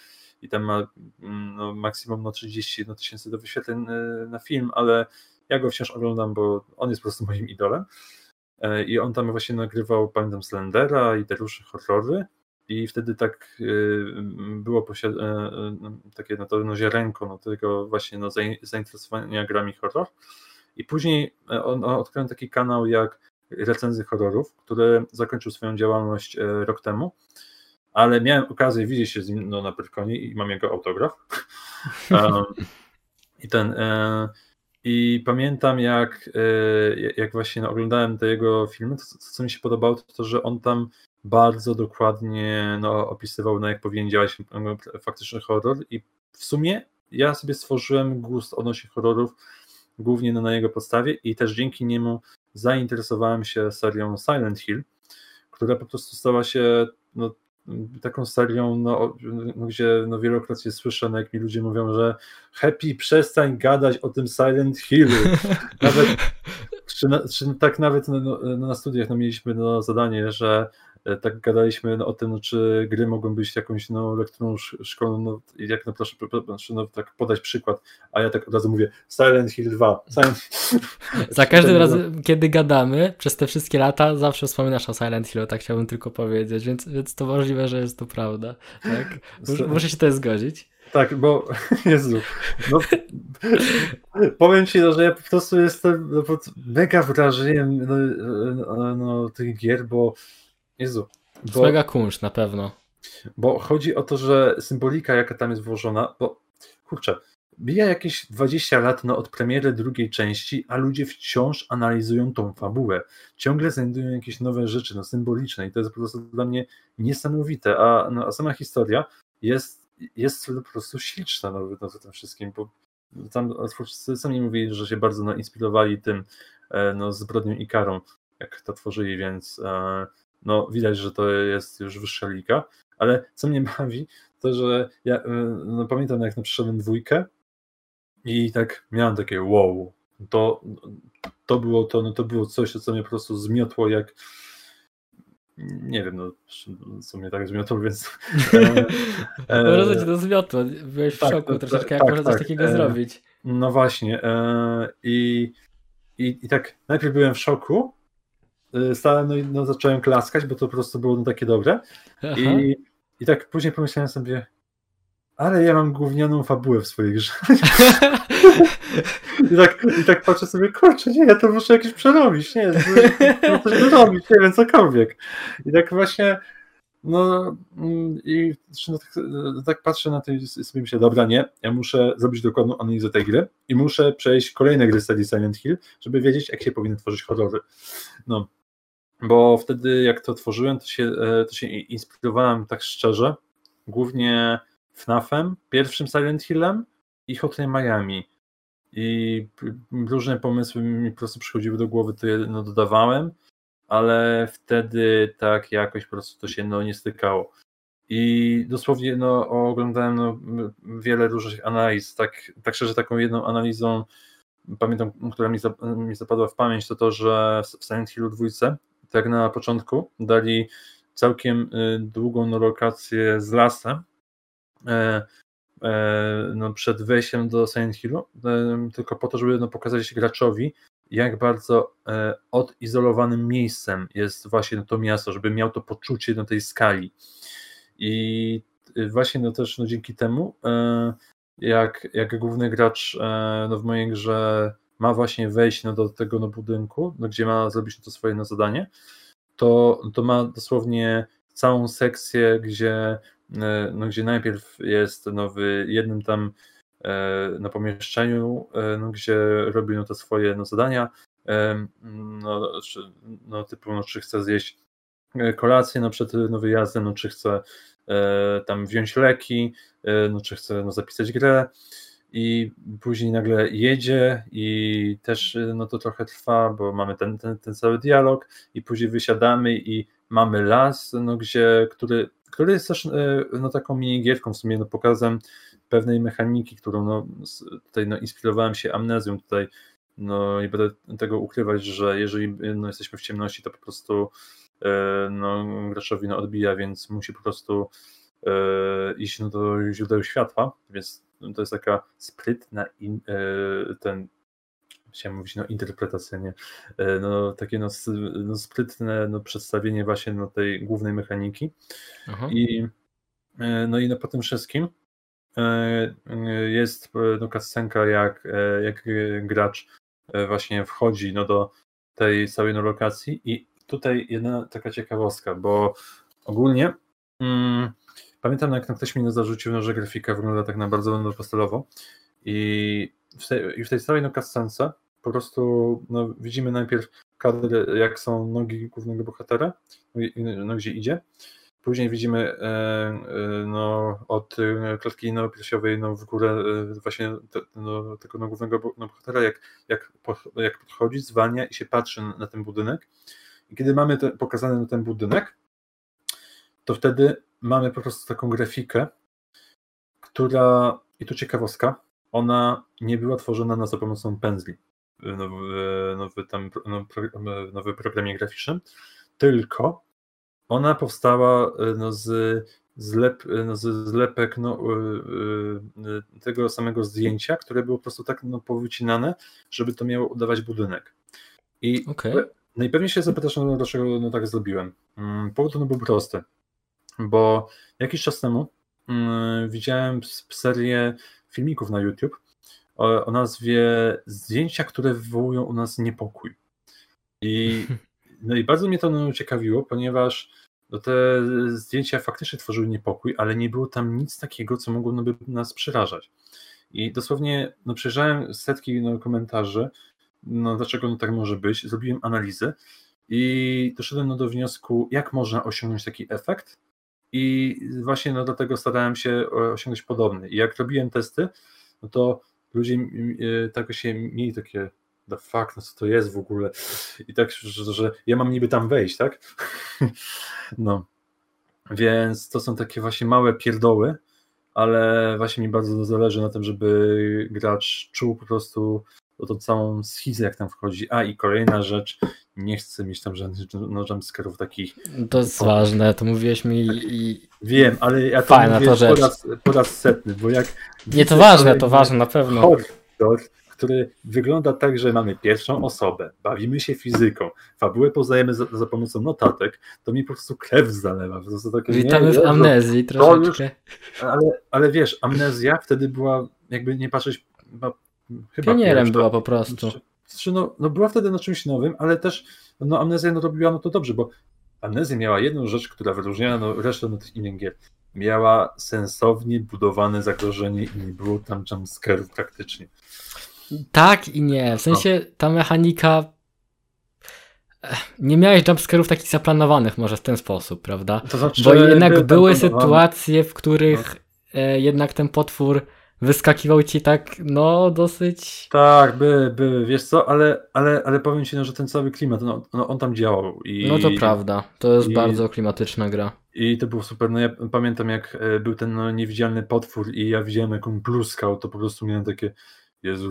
i tam ma mm, no, maksimum no, 30 no, tysięcy do wyświetleń na film, ale ja go wciąż oglądam, bo on jest po prostu moim idolem. E, I on tam właśnie nagrywał, pamiętam, Slendera i te różne horrory. I wtedy tak było takie na to no, ziarenko no, tego właśnie no, zainteresowania grami horror. I później on, on odkryłem taki kanał jak recenzji horrorów, który zakończył swoją działalność rok temu ale miałem okazję widzieć się z nim no, na Pyrkonie i mam jego autograf. Um, I ten. E, I pamiętam, jak, e, jak właśnie no, oglądałem te jego filmy, to, to, co mi się podobało, to to, że on tam bardzo dokładnie no, opisywał, no, jak powinien działać faktyczny horror. I w sumie ja sobie stworzyłem gust odnośnie horrorów głównie na jego podstawie i też dzięki niemu zainteresowałem się serią Silent Hill, która po prostu stała się no, taką serią, no, no, gdzie no, wielokrotnie słyszę, no, jak mi ludzie mówią, że Happy, przestań gadać o tym Silent Hillu. Nawet, czy, czy tak nawet no, no, na studiach no, mieliśmy no, zadanie, że tak gadaliśmy no, o tym, no, czy gry mogą być jakąś no, lekturą szkolną, no, jak no, proszę, proszę no, tak podać przykład, a ja tak od razu mówię Silent Hill 2. Silent... Za każdym razem, kiedy gadamy, przez te wszystkie lata, zawsze wspominasz o Silent Hillu, tak chciałbym tylko powiedzieć, więc, więc to możliwe, że jest to prawda. Tak? Muszę się też zgodzić. Tak, bo Jezu, no, powiem Ci, no, że ja po prostu jestem no, pod mega wrażeniem no, no, no, tych gier, bo Jezu. Bo, to mega kunszt, na pewno. Bo chodzi o to, że symbolika, jaka tam jest włożona, bo kurczę, bija jakieś 20 lat no, od premiery drugiej części, a ludzie wciąż analizują tą fabułę. Ciągle znajdują jakieś nowe rzeczy, no, symboliczne i to jest po prostu dla mnie niesamowite, a, no, a sama historia jest, jest po prostu śliczna no, no, tym wszystkim, bo tam twórcy sami mówili, że się bardzo no, inspirowali tym e, no, zbrodnią i karą, jak to tworzyli, więc e, no widać, że to jest już wyższa liga, ale co mnie bawi, to że ja y, no, pamiętam jak na przyszedłem dwójkę i tak miałem takie wow, to, to było to, no to było coś, co mnie po prostu zmiotło jak nie wiem, no, co mnie tak zmiotło, więc... Może cię to zmiotło, byłeś w tak, szoku troszeczkę, tak, jak tak, można coś tak, takiego e, zrobić. No właśnie e, i, i, i tak najpierw byłem w szoku, stałem, no i no, zacząłem klaskać, bo to po prostu było no, takie dobre. I, I tak później pomyślałem sobie, ale ja mam gównioną fabułę w swojej grze. I tak, I tak patrzę sobie, kurczę, nie, ja to muszę jakieś przerobić, nie, coś dorobić, nie wiem, cokolwiek. I tak właśnie, no mm, i no, tak, tak, patrzę na to i sobie myślę, dobra, nie, ja muszę zrobić dokładną analizę tej gry i muszę przejść kolejne gry z serii Silent Hill, żeby wiedzieć, jak się powinny tworzyć horrory. No, bo wtedy jak to tworzyłem, to się, e, to się inspirowałem tak szczerze, głównie FNAFem, pierwszym Silent Hillem i Hotline Miami. I różne pomysły mi po prostu przychodziły do głowy, to je no, dodawałem, ale wtedy tak jakoś po prostu to się no, nie stykało. I dosłownie no, oglądałem no, wiele różnych analiz. Tak, tak szczerze, taką jedną analizą, pamiętam, która mi, zapadła w pamięć, to to, że w Silent Hillu 2 tak na początku dali całkiem y, długą lokację z lasem e, e, no, przed wejściem do Silent Hillu, e, tylko po to, żeby no, pokazać graczowi, jak bardzo odizolowanym miejscem jest właśnie to miasto, żeby miał to poczucie na tej skali. I właśnie no też no dzięki temu, jak, jak główny gracz no w mojej grze ma właśnie wejść no, do tego no, budynku, no, gdzie ma zrobić to swoje no, zadanie, to, to ma dosłownie całą sekcję, gdzie, e, no, gdzie najpierw jest no, w jednym tam e, na pomieszczeniu, e, no, gdzie robi no, te swoje no, zadania, no, czy, no, typu, no, czy chce zjeść kolację no, przed no, wyjazdem, no, czy chce tam wziąć leki, no, czy chce no, zapisać grę, i później nagle jedzie i też no to trochę trwa, bo mamy ten, ten, ten cały dialog i później wysiadamy i mamy las, no gdzie, który, który jest też e, no, taką minigierką w sumie, no pokazem pewnej mechaniki, którą no, tutaj no, inspirowałem się amnezją tutaj, no nie będę tego ukrywać, że jeżeli no, jesteśmy w ciemności, to po prostu no, graczowi no, odbija, więc musi po prostu iść no, do źródeł światła, więc to jest taka sprytna in, e, ten chciałem mówić, no interpretacyjnie, no takie no, no sprytne no, przedstawienie właśnie no, tej głównej mechaniki. Aha. i no i no, po tym wszystkim jest no, kascenka jak, jak gracz właśnie wchodzi no, do tej całej no, lokacji. I tutaj jedna taka ciekawostka, bo ogólnie mm, pamiętam jak ktoś mi zarzucił, no, że grafika wygląda tak na bardzo no, pastelowo i w tej, w tej całej no, kascence po prostu no, widzimy najpierw kadry, jak są nogi głównego bohatera, no, no gdzie idzie. Później widzimy e, e, no, od klatki no, piersiowej no, w górę e, właśnie te, no, tego no, głównego no, bohatera, jak, jak, jak podchodzi, zwalnia i się patrzy na, ten budynek. I kiedy mamy te, pokazany ten budynek, to wtedy mamy po prostu taką grafikę, która, i tu ciekawostka, ona nie była tworzona na za pomocą pędzli w nowy, tam, no, nowy programie graficznym, tylko ona powstała no, z, zlep, no, z zlepek no, tego samego zdjęcia, które było po prostu tak no, powycinane, żeby to miało udawać budynek. I okay. najpewniej się zapytasz, no, dlaczego no, tak zrobiłem. Mm, powód no, był prosty, bo jakiś czas temu mm, widziałem serię filmików na YouTube o, o nazwie Zdjęcia, które wywołują u nas niepokój. I, no i bardzo mnie to ciekawiło, ponieważ no, te zdjęcia faktycznie tworzyły niepokój, ale nie było tam nic takiego, co mogłoby nas przerażać. I dosłownie no, przejrzałem setki no, komentarzy, no, dlaczego no, tak może być, zrobiłem analizę i doszedłem no, do wniosku, jak można osiągnąć taki efekt. I właśnie no, dlatego starałem się osiągnąć podobny. I jak robiłem testy, no to ludzie e, tak się mieli takie the fuck, no co to jest w ogóle i tak, że, że ja mam niby tam wejść, tak? no. Więc to są takie właśnie małe pierdoły, ale właśnie mi bardzo zależy na tym, żeby gracz czuł po prostu tą całą schizę, jak tam wchodzi. A i kolejna rzecz, nie chcę mieć tam żadnych no, jumpscarów takich. To jest ważne, to mówiłeś mi i... Wiem, ale ja to Fajna mówię to rzecz. Po, raz, po raz setny, bo jak... Nie, to ważne, to ważne, na pewno. Horror, który wygląda tak, że mamy pierwszą osobę, bawimy się fizyką, fabułę poznajemy za, za pomocą notatek, to mi po prostu krew zalewa. Po takie, Witamy nie, w amnezji troszeczkę. Już, ale, ale wiesz, amnezja wtedy była, jakby nie patrzeć, Chyba Pionierem była po prostu. Znaczy, no, no była wtedy na czymś nowym, ale też no, amnezja no, robiła no to dobrze, bo amnezja miała jedną rzecz, która wyróżniała no, resztę no, tych innych gier. Miała sensownie budowane zagrożenie i nie było tam jumpscare'ów praktycznie. Tak i nie. W sensie no. ta mechanika nie miałeś jumpscare'ów takich zaplanowanych może w ten sposób, prawda? To znaczy, Bo jednak były sytuacje, w których no. e, jednak ten potwór wyskakiwał ci tak, no dosyć. Tak, były, były, wiesz co, ale, ale, ale powiem ci, no, że ten cały klimat, no, no on tam działał. I, no to prawda, to jest i, bardzo klimatyczna gra. I to było super. No ja pamiętam, jak e, był ten no, niewidzialny potwór i ja widziałem, jak on pluskał, to po prostu miałem takie. Jezu,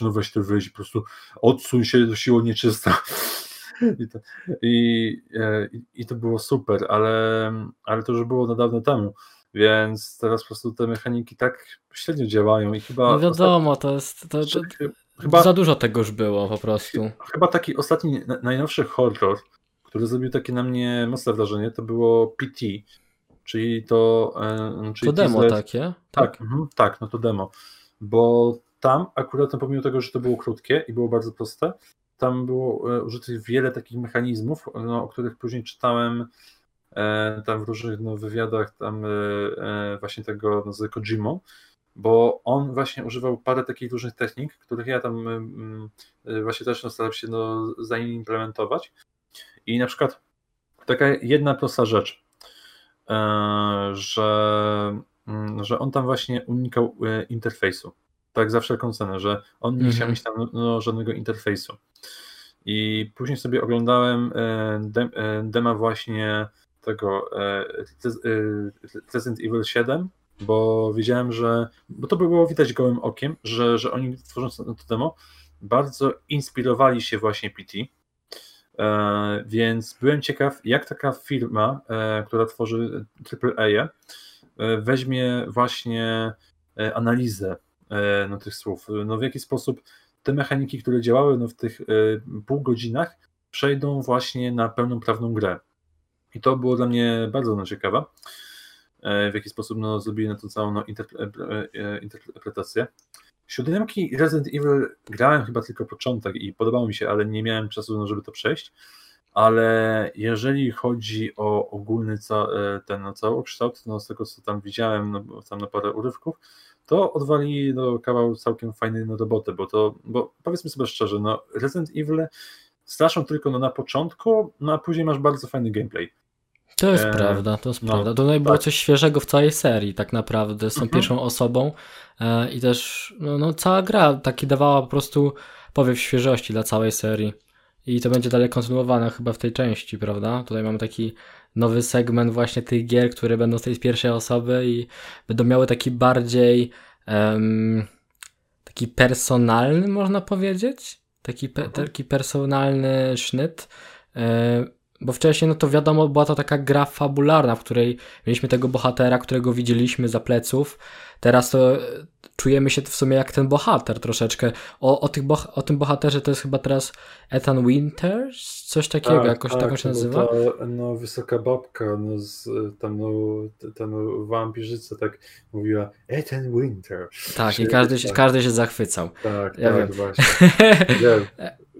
no weź to wyjść, po prostu odsuń się do siły nieczysta. I to, i, e, i, I to było super, ale, ale to już było na dawno temu. Więc teraz po prostu te mechaniki tak średnio działają i chyba. No wiadomo, to jest. To, to, chyba, za dużo tego już było po prostu. Chyba taki ostatni, najnowszy horror, który zrobił takie na mnie mocne wrażenie, to było PT. Czyli to. E, czyli to demo takie? Tak, tak, mhm, tak, no to demo. Bo tam akurat, no pomimo tego, że to było krótkie i było bardzo proste, tam było e, użytych wiele takich mechanizmów, no, o których później czytałem tam w różnych no, wywiadach tam e, e, właśnie tego no, z Kojimą, bo on właśnie używał parę takich różnych technik, których ja tam właśnie też no, starałem się no, zaimplementować. I na przykład taka jedna prosta rzecz, że, mm, że on tam właśnie unikał interfejsu. Tak za wszelką cenę, że on nie chciał mhm. mieć tam no, żadnego interfejsu. I później sobie oglądałem dema właśnie tego e, e, Resident Evil 7, bo wiedziałem, że, bo to było widać gołym okiem, że, że oni tworząc to demo. Bardzo inspirowali się właśnie PT, e, więc byłem ciekaw, jak taka firma, która tworzy AAA, weźmie właśnie analizę no, tych słów, no, w jaki sposób te mechaniki, które działały no, w tych pół godzinach, przejdą właśnie na pełną prawną grę. I to było dla mnie bardzo no, ciekawe, w jaki sposób no, zrobili na to całą no, interpretację. Siódemki Resident Evil grałem chyba tylko początek i podobało mi się, ale nie miałem czasu, no, żeby to przejść. Ale jeżeli chodzi o ogólny ca e, ten no, całokształt, no, z tego co tam widziałem, no, tam na parę urywków, to odwali no, kawał całkiem fajnej no, roboty, bo to, bo powiedzmy sobie szczerze, no, Resident Evil straszą tylko no, na początku, no a później masz bardzo fajny gameplay. To jest e, prawda, to jest no, prawda. To było tak. coś świeżego w całej serii, tak naprawdę, z tą mhm. pierwszą osobą e, i też no, no, cała gra taki dawała po prostu powiew świeżości dla całej serii. I to będzie dalej kontynuowane chyba w tej części, prawda? Tutaj mamy taki nowy segment właśnie tych gier, które będą z tej pierwszej osoby i będą miały taki bardziej um, taki personalny, można powiedzieć? Taki, pe, mhm. taki personalny sznyt. E, bo wcześniej, no to wiadomo, była to taka gra fabularna, w której mieliśmy tego bohatera, którego widzieliśmy za pleców. Teraz to e, czujemy się w sumie jak ten bohater troszeczkę. O, o, tych boh o tym bohaterze to jest chyba teraz Ethan Winters? Coś takiego, tak, jakoś tak, tak się nazywa? Ta, no, wysoka babka, no, z, tam, no, ta no, wampirzyca tak mówiła Ethan Winter. Tak, i każdy, się, tak. każdy się zachwycał. Tak, ja tak, wiem. właśnie. wiem,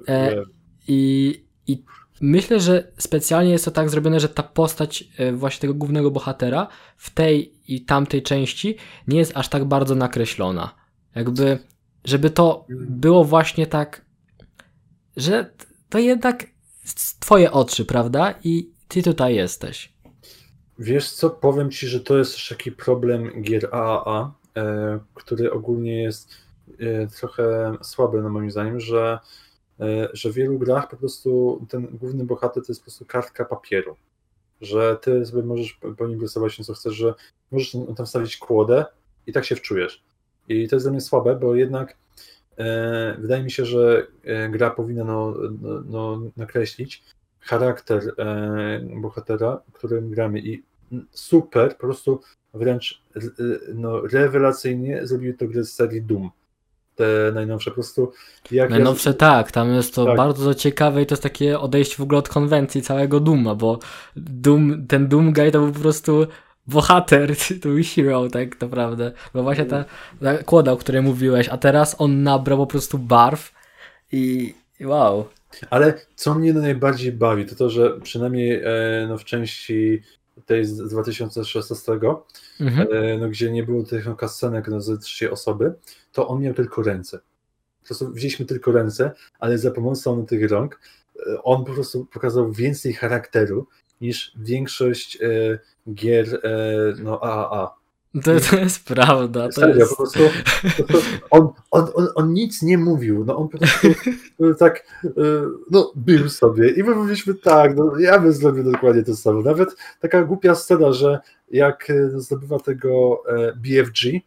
e, wiem. I, I Myślę, że specjalnie jest to tak zrobione, że ta postać e, właśnie tego głównego bohatera w tej i tamtej części nie jest aż tak bardzo nakreślona. Jakby, żeby to było właśnie tak, że to jednak twoje oczy, prawda? I ty tutaj jesteś. Wiesz co, powiem ci, że to jest taki problem gier AAA, e, który ogólnie jest e, trochę słaby, no moim zdaniem, że że w wielu grach po prostu ten główny bohater to jest po prostu kartka papieru. Że ty sobie możesz po nim rysować co chcesz, że możesz tam wstawić kłodę i tak się wczujesz. I to jest dla mnie słabe, bo jednak e, wydaje mi się, że e, gra powinna no, no, no nakreślić charakter e, bohatera, którym gramy. I super, po prostu wręcz e, no, rewelacyjnie zrobiły to grę z serii Doom te najnowsze po prostu. Najnowsze ja... tak, tam jest to tak. bardzo ciekawe i to jest takie odejście w ogóle od konwencji całego Duma, bo Doom, ten Doom Guy to był po prostu bohater, to był hero tak naprawdę, bo właśnie ta, ta kłoda, o której mówiłeś, a teraz on nabrał po prostu barw i wow. Ale co mnie najbardziej bawi, to to, że przynajmniej e, no, w części tej z 2016, mhm. E, no, gdzie nie było tych no, kasenek no, ze trzy osoby, to on miał tylko ręce. Po prostu wzięliśmy tylko ręce, ale za pomocą tych rąk e, on po prostu pokazał więcej charakteru niż większość e, gier no, AAA. To, to jest prawda. To Serio, jest... po prostu, po prostu on, on, on, on, nic nie mówił, no on po prostu tak no, był sobie i my mówiliśmy tak, no ja bym zrobił dokładnie to samo. Nawet taka głupia scena, że jak zdobywa tego BFG,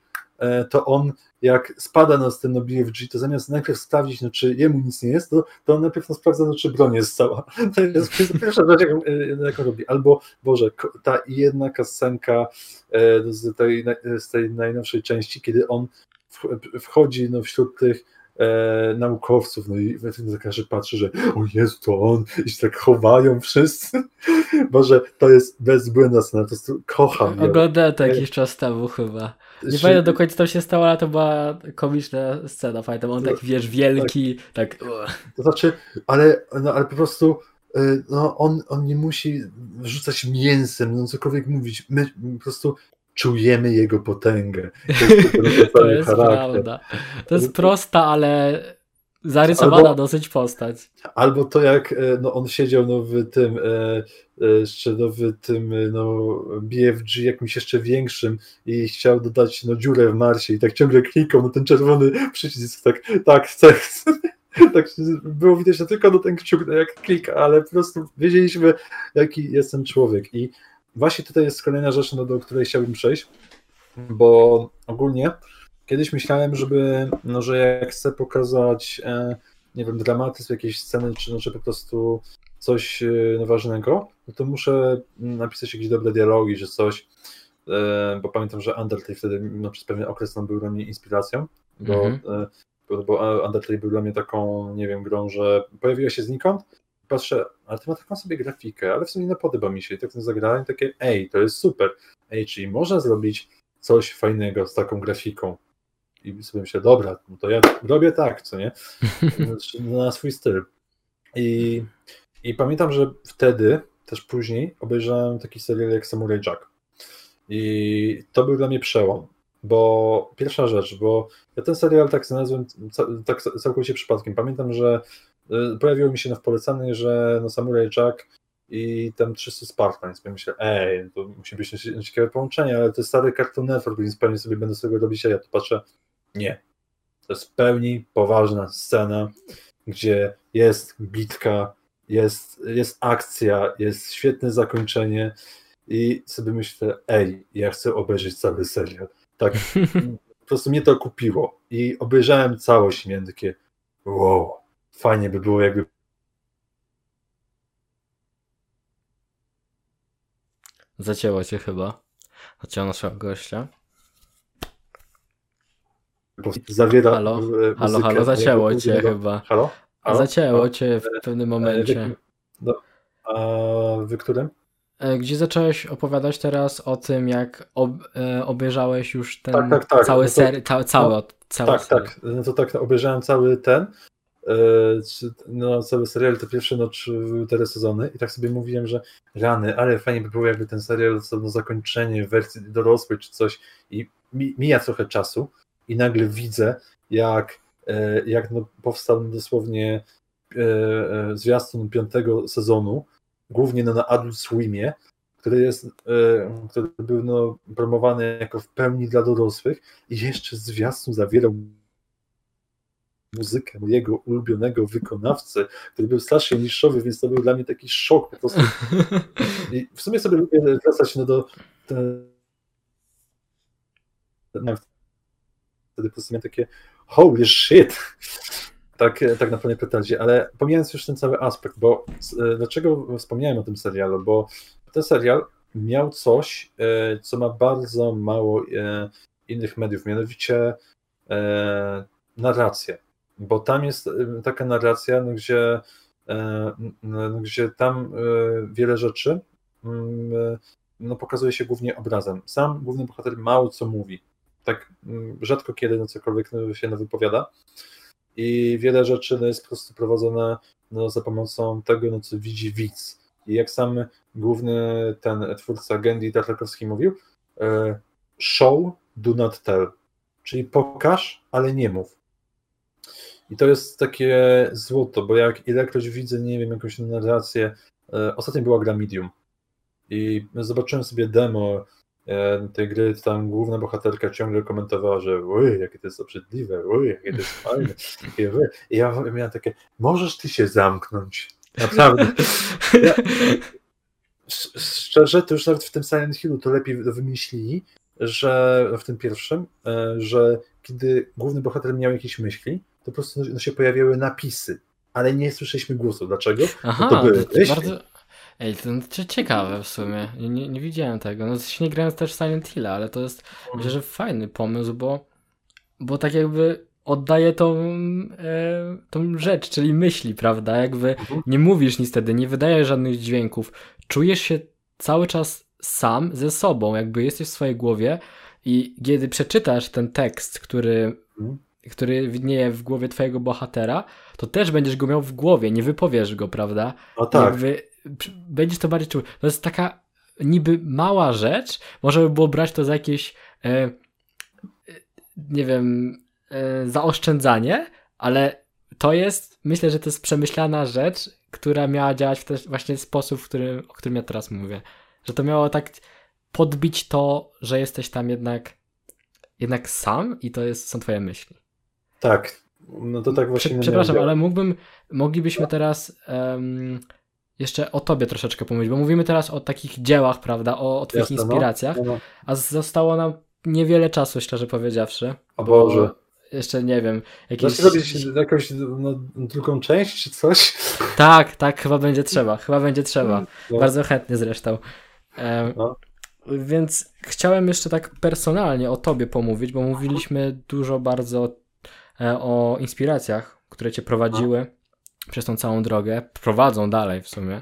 to on jak spada na ten BFG, to zamiast najpierw sprawdzić, no, czy jemu nic nie jest, to, to on najpierw no, sprawdza, no, czy broń jest cała. To jest pierwsza rzecz, jaką, e, jaką robi. Albo, Boże, ta jedna kasenka e, z tej, z tej najnowszej części, kiedy on wchodzi no, wśród tych e, naukowców, no i każdy patrzy, że o Jezu, to on, i się tak chowają wszyscy. Boże, to jest bezbłędna scena, to jest, kocham Oglądałem to jakiś czas temu chyba. Nie pamiętam do końca co się stało, ale to była komiczna scena, pamiętam, on tak, wiesz, wielki, tak... tak. To znaczy, ale, no, ale po prostu y, no, on, on nie musi rzucać mięsem, no cokolwiek mówić, my po prostu czujemy jego potęgę. To jest, to jest prawda. To jest prosta, ale zarysowana albo, dosyć postać. Albo to jak e, no, on siedział no, w tym e, e, jeszcze no, w tym no, BFG jakimś jeszcze większym i chciał dodać no, dziurę w Marsie i tak ciągle klikał no ten czerwony przycisk tak, tak chcę, chcę. Tak było widać, że tylko no, ten kciuk no, jak klika, ale po prostu wiedzieliśmy jaki jest ten człowiek i właśnie tutaj jest kolejna rzecz, no, do której chciałbym przejść, bo ogólnie kiedyś myślałem, żeby, no, że jak chcę pokazać, e, nie wiem, dramatyzm jakiejś sceny, czy, no, czy po prostu coś e, no, ważnego, no to muszę napisać jakieś dobre dialogi, czy coś, e, bo pamiętam, że Undertale wtedy no, przez pewien okres no, był dla mnie inspiracją, bo mhm. bo Undertale był dla mnie taką, nie wiem, grą, że pojawiła się znikąd, patrzę, ale to ma taką sobie grafikę, ale w sumie nie podoba mi się. I tak zagrałem takie, ej, to jest super. Ej, czyli można zrobić coś fajnego z taką grafiką. I sobie myślę, dobra, no to ja robię tak, co nie? Na swój styl. I, I pamiętam, że wtedy, też później, obejrzałem taki serial jak Samurai Jack. I to był dla mnie przełom, bo pierwsza rzecz, bo ja ten serial tak znalazłem tak całkowicie przypadkiem. Pamiętam, że y, pojawiło mi się na polecany, że no Samurai Jack i tam 300 Spartan, więc myślę, ej, to musi być ciekawe połączenie, ale to jest stary Cartoon Network, więc pewnie sobie będę z tego robić, a ja tu patrzę, nie. To jest w pełni poważna scena, gdzie jest bitka, jest, jest akcja, jest świetne zakończenie i sobie myślę, ej, ja chcę obejrzeć cały serial. Tak, po prostu mnie to kupiło i obejrzałem całość i miałem takie, wow, fajnie by było jakby Zacięło cię chyba. Zacięło naszego gościa. Zawiera. Halo, halo, halo, zacięło cię chyba. Halo? halo? Zacięło cię w pewnym momencie. No, a w którym? E, gdzie zacząłeś opowiadać teraz o tym, jak ob, e, obejrzałeś już ten tak, tak, tak. cały no ser, ca, cały, no, cały Tak, serial. tak. No to tak, obejrzałem cały ten, e, no cały serial, te pierwsze no, cztery sezony i tak sobie mówiłem, że rany, ale fajnie by było jakby ten serial no, zakończenie w wersji dorosłej czy coś i mija trochę czasu i nagle widzę, jak, jak no, powstał dosłownie zwiastun piątego sezonu, głównie no, na Adult Swimie, który, jest, e, który był no, promowany jako w pełni dla dorosłych i jeszcze zwiastun zawierał muzykę mojego ulubionego wykonawcy, który był strasznie niszowy, więc to był dla mnie taki szok po prostu. I w sumie sobie lubię wracać no, do te, wtedy po prostu miałem takie holy shit, tak, tak na pełnej pretensji, ale pomijając już ten cały aspekt, bo e, dlaczego wspomniałem o tym serialu, bo ten serial miał coś, e, co ma bardzo mało e, innych mediów, mianowicie narrację, bo tam jest taka narracja, no, gdzie, no, gdzie tam wiele rzeczy mm, no, pokazuje się głównie obrazem. Sam główny bohater mało co mówi, tak mm, rzadko kiedy no, cokolwiek się wypowiada, i wiele rzeczy no, jest po prostu prowadzone no, za pomocą tego, no, co widzi widz. I jak sam główny ten twórca Gendy Tartakowski mówił, e, show, do not tell. Czyli pokaż, ale nie mów. I to jest takie złoto, bo jak ilekroć widzę, nie wiem, jakąś narrację, e, ostatnio była gra Medium i zobaczyłem sobie demo tej gry tam główna bohaterka ciągle komentowała, że oj, jakie to jest obrzydliwe, oj, jakie to jest fajne. I ja miałem takie, możesz ty się zamknąć. Naprawdę. Ja, szczerze, to już nawet w tym Silent Hillu to lepiej wymyślili, że w tym pierwszym, e, że kiedy główny bohater miał jakieś myśli, to po prostu no, się pojawiały napisy, ale nie słyszeliśmy głosu. Dlaczego? Aha, to były myśli. Bardzo, Ej, to ciekawe w sumie. Nie, nie widziałem tego. No nie grałem też Silent Hill, ale to jest myślę, że fajny pomysł, bo, bo tak jakby oddaje tą, e, tą rzecz, czyli myśli, prawda? Jakby mhm. nie mówisz nic wtedy, nie wydajesz żadnych dźwięków. Czujesz się cały czas sam ze sobą, jakby jesteś w swojej głowie i kiedy przeczytasz ten tekst, który, mhm. który widnieje w głowie twojego bohatera, to też będziesz go miał w głowie, nie wypowiesz go, prawda? O tak. Jakby będziesz to bardziej czuł. To jest taka niby mała rzecz, można by było brać to za jakieś e, nie wiem, e, zaoszczędzanie, ale to jest, myślę, że to jest przemyślana rzecz, która miała działać w ten właśnie sposób, w którym, o którym ja teraz mówię. Że to miało tak podbić to, że jesteś tam jednak jednak sam i to jest, są twoje myśli. Tak, no to tak właśnie. Przepraszam, ale mógłbym, moglibyśmy teraz um, jeszcze o tobie troszeczkę pomówić, bo mówimy teraz o takich dziełach, prawda, o, o twoich Jasne, no. inspiracjach, no. a zostało nam niewiele czasu, szczerze powiedziawszy. O Boże. Jeszcze nie wiem. Jakieś... zrobić jakąś no, drugą część czy coś? Tak, tak, chyba będzie trzeba. Chyba będzie trzeba. Mm, no. Bardzo chętnie zresztą. No. Więc chciałem jeszcze tak personalnie o tobie pomówić, bo mówiliśmy dużo bardzo e, o inspiracjach, które cię prowadziły. Przez tą całą drogę, prowadzą dalej w sumie.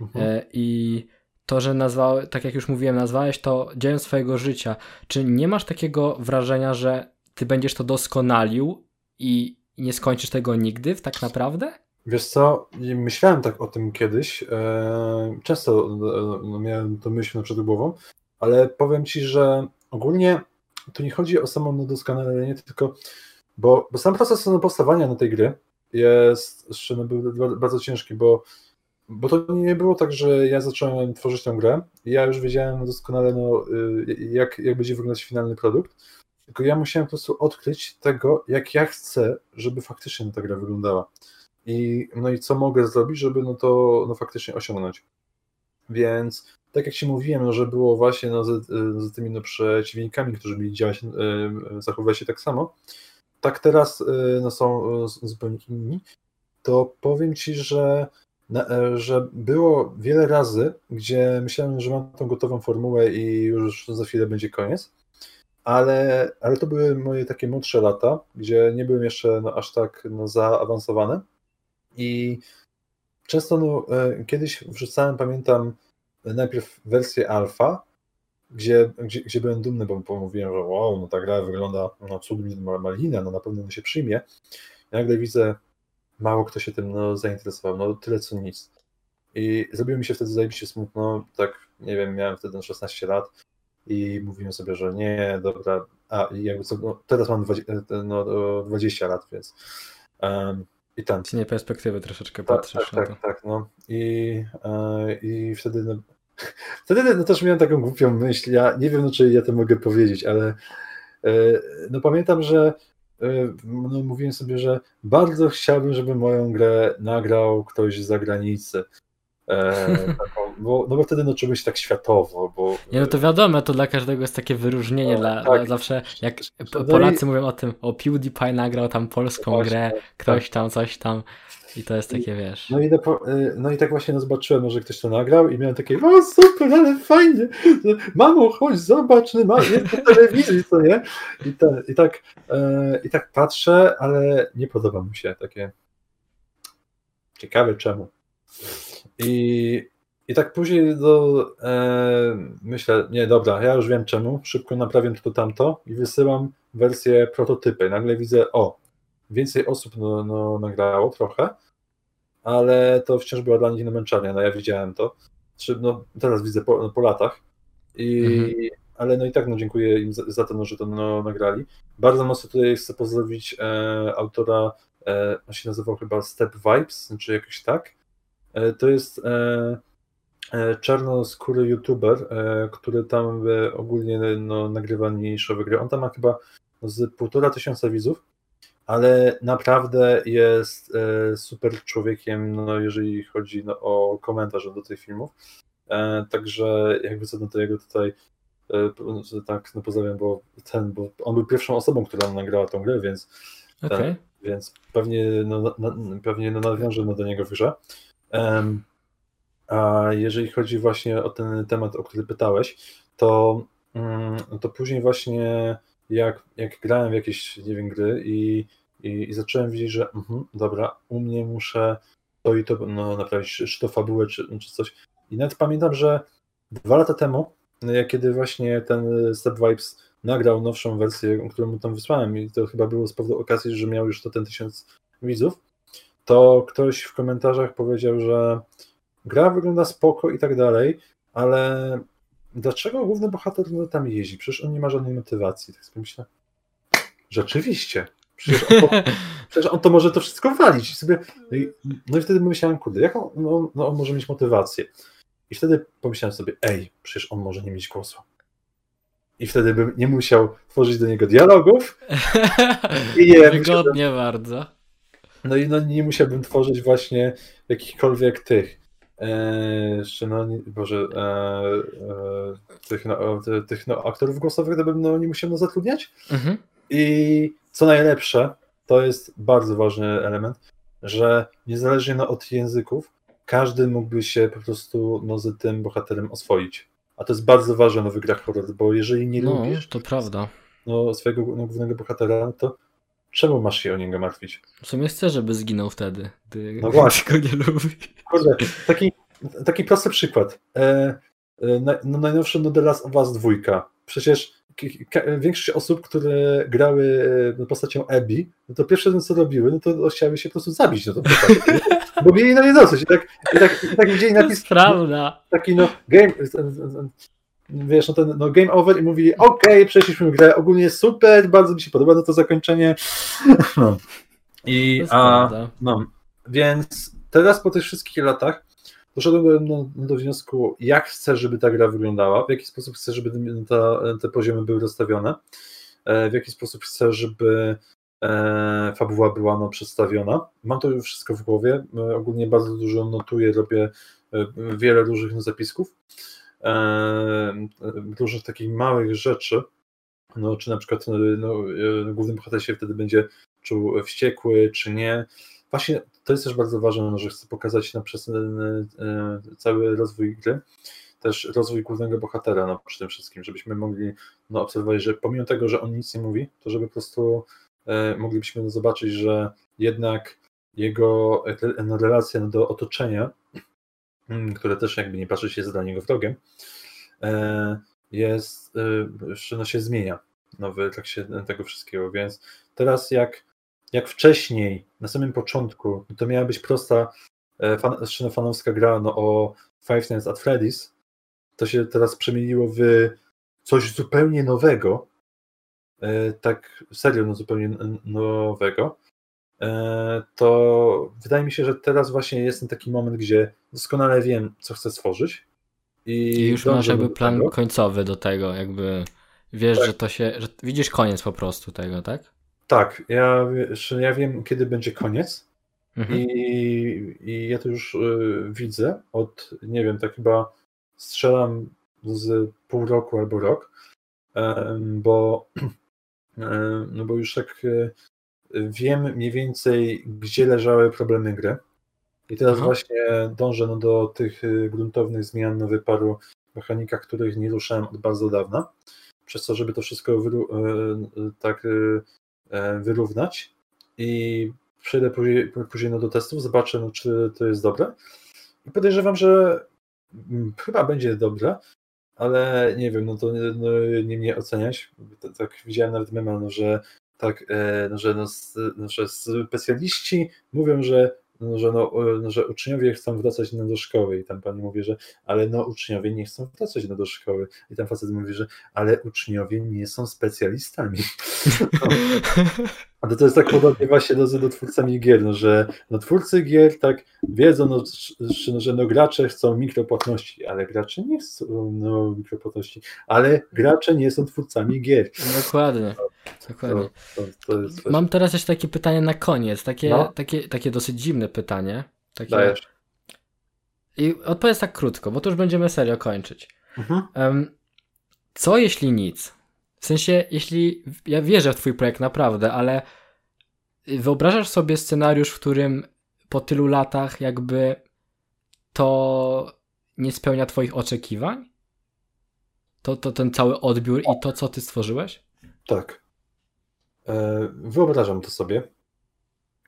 Mhm. E, I to, że nazwałeś, tak jak już mówiłem, nazwałeś to dziełem swojego życia. Czy nie masz takiego wrażenia, że ty będziesz to doskonalił i nie skończysz tego nigdy, tak naprawdę? Wiesz co, myślałem tak o tym kiedyś. E, często no, miałem to myśl przed głową, ale powiem ci, że ogólnie to nie chodzi o samo doskonalenie, tylko bo, bo sam proces powstawania na tej gry jest no, był bardzo ciężki, bo, bo to nie było tak, że ja zacząłem tworzyć tę grę ja już wiedziałem doskonale, no, y, jak, jak będzie wyglądać finalny produkt, tylko ja musiałem po prostu odkryć tego, jak ja chcę, żeby faktycznie ta gra wyglądała. I, no i co mogę zrobić, żeby no to no faktycznie osiągnąć. Więc tak jak Ci mówiłem, no, że było właśnie no, z, z tymi no, przeciwnikami, którzy byli działać, e, zachowywać się tak samo, tak teraz e, no, są e, zupełnie inni, to powiem Ci, że, że było wiele razy, gdzie myślałem, że mam tą gotową formułę i już za chwilę będzie koniec, ale, ale to były moje takie młodsze lata, gdzie nie byłem jeszcze no, aż tak no, zaawansowany. I często no, kiedyś wrzucałem, pamiętam, najpierw wersję alfa, gdzie, gdzie, gdzie byłem dumny, bo, bo mówiłem, że wow, no ta gra wygląda no cudownie malina, no na pewno no się przyjmie. I nagle widzę, mało kto się tym no, zainteresował, no tyle co nic. I zrobiło mi się wtedy zajebiście smutno, tak, nie wiem, miałem wtedy 16 lat i mówiłem sobie, że nie, dobra, a jakby co, no, teraz mam 20, no, 20 lat, więc um, i tam. Z innej perspektywy troszeczkę tak, patrzysz tak, tak, tak, tak, no. I, e, i wtedy, no, wtedy no, też miałem taką głupią myśl, ja nie wiem, no, czy ja to mogę powiedzieć, ale e, no pamiętam, że e, no, mówiłem sobie, że bardzo chciałbym, żeby moją grę nagrał ktoś z zagranicy. E, taką, bo, no bo wtedy no czułbym się tak światowo, bo... Nie, no to wiadomo, to dla każdego jest takie wyróżnienie, no, dla, tak. zawsze jak no Polacy i... mówią o tym, o PewDiePie nagrał tam polską Właśnie, grę, ktoś tak. tam, coś tam i to jest takie, wiesz... No i, y, no i tak właśnie no zobaczyłem, że ktoś to nagrał i miałem takie, o super, ale fajnie, mamo, chodź, zobacz, ma, jest na telewizji, co nie? I, te, i, tak, e, I tak patrzę, ale nie podoba mi się takie... Ciekawe czemu. I, i tak później do, e, myślę, nie dobra, ja już wiem czemu, szybko naprawię to tamto i wysyłam wersję prototypy. Nagle widzę, o, więcej osób no, no, nagrało trochę, ale to wciąż była dla nich namęczarnia, no ja widziałem to. No, teraz widzę po, no, po latach. I, mhm. Ale no i tak no, dziękuję im za, za to, no, że to no, nagrali. Bardzo mocno tutaj chcę pozdrowić e, autora, e, on się nazywał chyba Step Vibes, czy jakoś tak. E, to jest e, czarnoskóry youtuber, który tam ogólnie no, nagrywa niszowe gry. On tam ma chyba z półtora tysiąca widzów, ale naprawdę jest super człowiekiem, no, jeżeli chodzi no, o komentarze do tych filmów. Także jakby co do tego tutaj tak no pozdrawiam, bo ten, bo on był pierwszą osobą, która nagrała tą grę, więc, okay. ten, więc pewnie, no, na, pewnie no, nawiążę no, do niego w grze. A jeżeli chodzi właśnie o ten temat, o który pytałeś, to, mm, to później właśnie jak, jak grałem w jakieś, nie wiem, gry i, i, i zacząłem widzieć, że uh, dobra, u mnie muszę to i to no, naprawić, czy to fabułę, czy, czy coś. I nawet pamiętam, że dwa lata temu, kiedy właśnie ten Step Vibes nagrał nowszą wersję, którą mu tam wysłałem i to chyba było z powodu okazji, że miał już to ten tysiąc widzów, to ktoś w komentarzach powiedział, że gra wygląda spoko i tak dalej, ale dlaczego główny bohater tam jeździ? Przecież on nie ma żadnej motywacji. Tak sobie myślę, rzeczywiście. Przecież on, to, przecież on to może to wszystko walić. Sobie, no i wtedy myślałem, kurde, jaką no, no on może mieć motywację? I wtedy pomyślałem sobie, ej, przecież on może nie mieć głosu. I wtedy bym nie musiał tworzyć do niego dialogów. I nie Wygodnie bardzo. No i no, nie musiałbym tworzyć właśnie jakichkolwiek tych jeszcze no, Boże, e, e, tych, no, tych no, aktorów głosowych, gdybym no, nie musiał no, zatrudniać. Mhm. I co najlepsze, to jest bardzo ważny element, że niezależnie no, od języków, każdy mógłby się po prostu no, z tym bohaterem oswoić. A to jest bardzo ważne no, w grach horror, bo jeżeli nie no, lubisz to prawda. No, swojego no, głównego bohatera, to czemu masz się o niego martwić? W sumie chcę, żeby zginął wtedy, gdy No właśnie. go nie lubi. Kurde, taki, taki prosty przykład. E, e, na- no najnowszy no The Last of Us 2. Przecież większość osób, które grały e, postacią Abby, no to pierwsze co robiły, no to chciały się po prostu zabić na tą postać. Bo mieli na nie dosyć. I tak, i tak, i tak widzieli napis prawda. taki no game, wiesz, no ten no game over i mówili okej, przeszliśmy grę, ogólnie super, bardzo mi się podoba no to zakończenie. No. I a, no, więc teraz po tych wszystkich latach doszedłem do, no, do wniosku, jak chcę, żeby ta gra wyglądała, w jaki sposób chcę, żeby ta, te poziomy były rozstawione, e, w jaki sposób chcę, żeby e, fabuła była no, przedstawiona. Mam to już wszystko w głowie. E, ogólnie bardzo dużo notuję, robię e, wiele różnych zapisków, różnych takich małych rzeczy. No, czy na przykład e, no, e, główny bohater się wtedy będzie czuł wściekły, czy nie. Właśnie to jest też bardzo ważne, no, że chcę pokazać na przez e, e, cały rozwój gry, też rozwój głównego bohatera no, przy tym wszystkim, żebyśmy mogli no, obserwować, że pomimo tego, że on nic nie mówi, to żeby po prostu moglibyśmy no, zobaczyć, że jednak jego no, relacja no, do otoczenia, które też jakby nie patrzeć jest dla niego wrogiem, e, jest, e, no, się zmienia. No, w trakcie tego wszystkiego, więc teraz jak, jak wcześniej, na samym początku, to miała być prosta e, fan, no, fanowska gra no, o Five Nights at Freddy's, to się teraz przemieniło w coś zupełnie nowego, tak serio no, zupełnie nowego, to wydaje mi się, że teraz właśnie jest ten taki moment, gdzie doskonale wiem, co chcę stworzyć. I, I już masz jakby plan tego. końcowy do tego, jakby wiesz, Tak. że to się, że widzisz koniec po prostu tego, tak? Tak, ja, ja wiem, kiedy będzie koniec. Mhm. I, I ja to już y, widzę od, nie wiem, tak chyba strzelam z pół roku albo rok, em, bo, em, no bo już tak y, wiem mniej więcej, gdzie leżały problemy gry. I teraz Aha. właśnie dążę no, do tych y, gruntownych zmian no, w paru mechanikach, których nie ruszałem od bardzo dawna, przez to, żeby to wszystko wyru- y, y, tak wyrównać i przejdę później, później no do testów, zobaczę, no, czy to jest dobre. I podejrzewam, że mm, chyba będzie dobre, ale nie wiem, no to nie, no, nie mnie oceniać. Tak, tak widziałem nawet mema, no, że tak, e, no, że, no, s- no, że specjaliści mówią, że no, że, no, no, że uczniowie chcą wracać no, do szkoły i tam pani mówi, że ale no uczniowie nie chcą wracać no, do szkoły i tam facet mówi, że ale uczniowie nie są specjalistami. Ale to jest tak podobnie właśnie do, do twórcami gier, no, że no, twórcy gier tak wiedzą, no, że, no, że no, gracze chcą mikropłatności, ale gracze nie chcą no, mikropłatności, ale gracze nie są twórcami gier. Dokładnie. Dokładnie. To, to, jest. Mam teraz jeszcze takie pytanie na koniec, takie, No. takie, takie dosyć dziwne pytanie. Takie... Dajesz. I odpowiedz tak krótko, bo to już będziemy serio kończyć. Mhm. Em, co jeśli nic? W sensie, jeśli ja wierzę w Twój projekt naprawdę, ale wyobrażasz sobie scenariusz, w którym po tylu latach jakby to nie spełnia Twoich oczekiwań? To, to ten cały odbiór i to, co Ty stworzyłeś? Tak. E, Wyobrażam to sobie,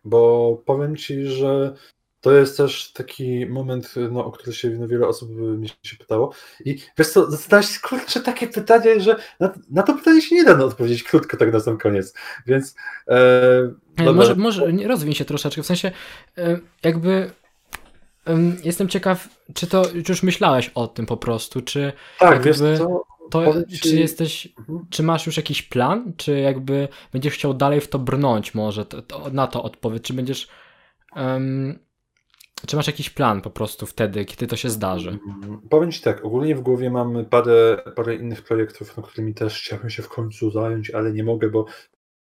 bo powiem ci, że to jest też taki moment, no, o który się no, wiele osób mnie się pytało. I wiesz co, zadałeś kurczę takie pytanie, że na, na to pytanie się nie da no, odpowiedzieć krótko tak na sam koniec. Więc e. Może, może rozwiń się troszeczkę, w sensie e, jakby em, jestem ciekaw, czy to czy już myślałeś o tym po prostu, czy tak, jakby wiesz co, to, czy jesteś, Mhm. czy masz już jakiś plan, czy jakby będziesz chciał dalej w to brnąć może, to, to, na to odpowiedź, czy będziesz, em, czy masz jakiś plan po prostu wtedy, kiedy to się zdarzy? Mm, Powiem Ci tak, ogólnie w głowie mam parę, parę innych projektów, no, którymi też chciałbym się w końcu zająć, ale nie mogę, bo,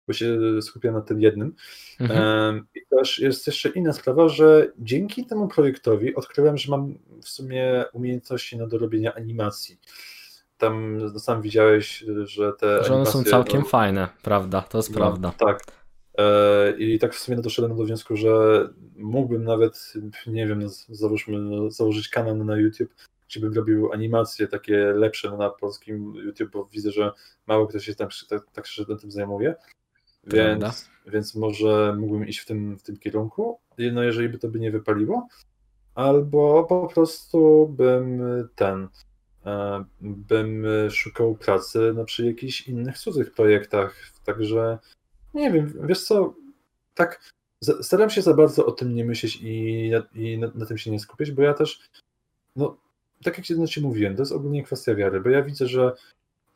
bo się skupiam na tym jednym. Mhm. Em, I też jest jeszcze inna sprawa, że dzięki temu projektowi odkryłem, że mam w sumie umiejętności no, do robienia animacji. Tam sam widziałeś, że te Że one animacje... są całkiem no, fajne, prawda, to jest no, prawda. Tak. E, I tak w sumie doszedłem do wniosku, że mógłbym nawet, nie wiem, załóżmy, no, założyć kanał na YouTube, gdzie bym robił animacje takie lepsze no, na polskim YouTube, bo widzę, że mało kto się tam tak, tak szczerze tym zajmuje. więc, więc może mógłbym iść w tym, w tym kierunku, no jeżeli by to by nie wypaliło, albo po prostu bym ten, bym szukał pracy no, przy jakichś innych cudzych projektach, także nie wiem, wiesz co, tak staram się za bardzo o tym nie myśleć i, na, i na, na tym się nie skupiać, bo ja też, no, tak jak ci mówiłem, to jest ogólnie kwestia wiary, bo ja widzę, że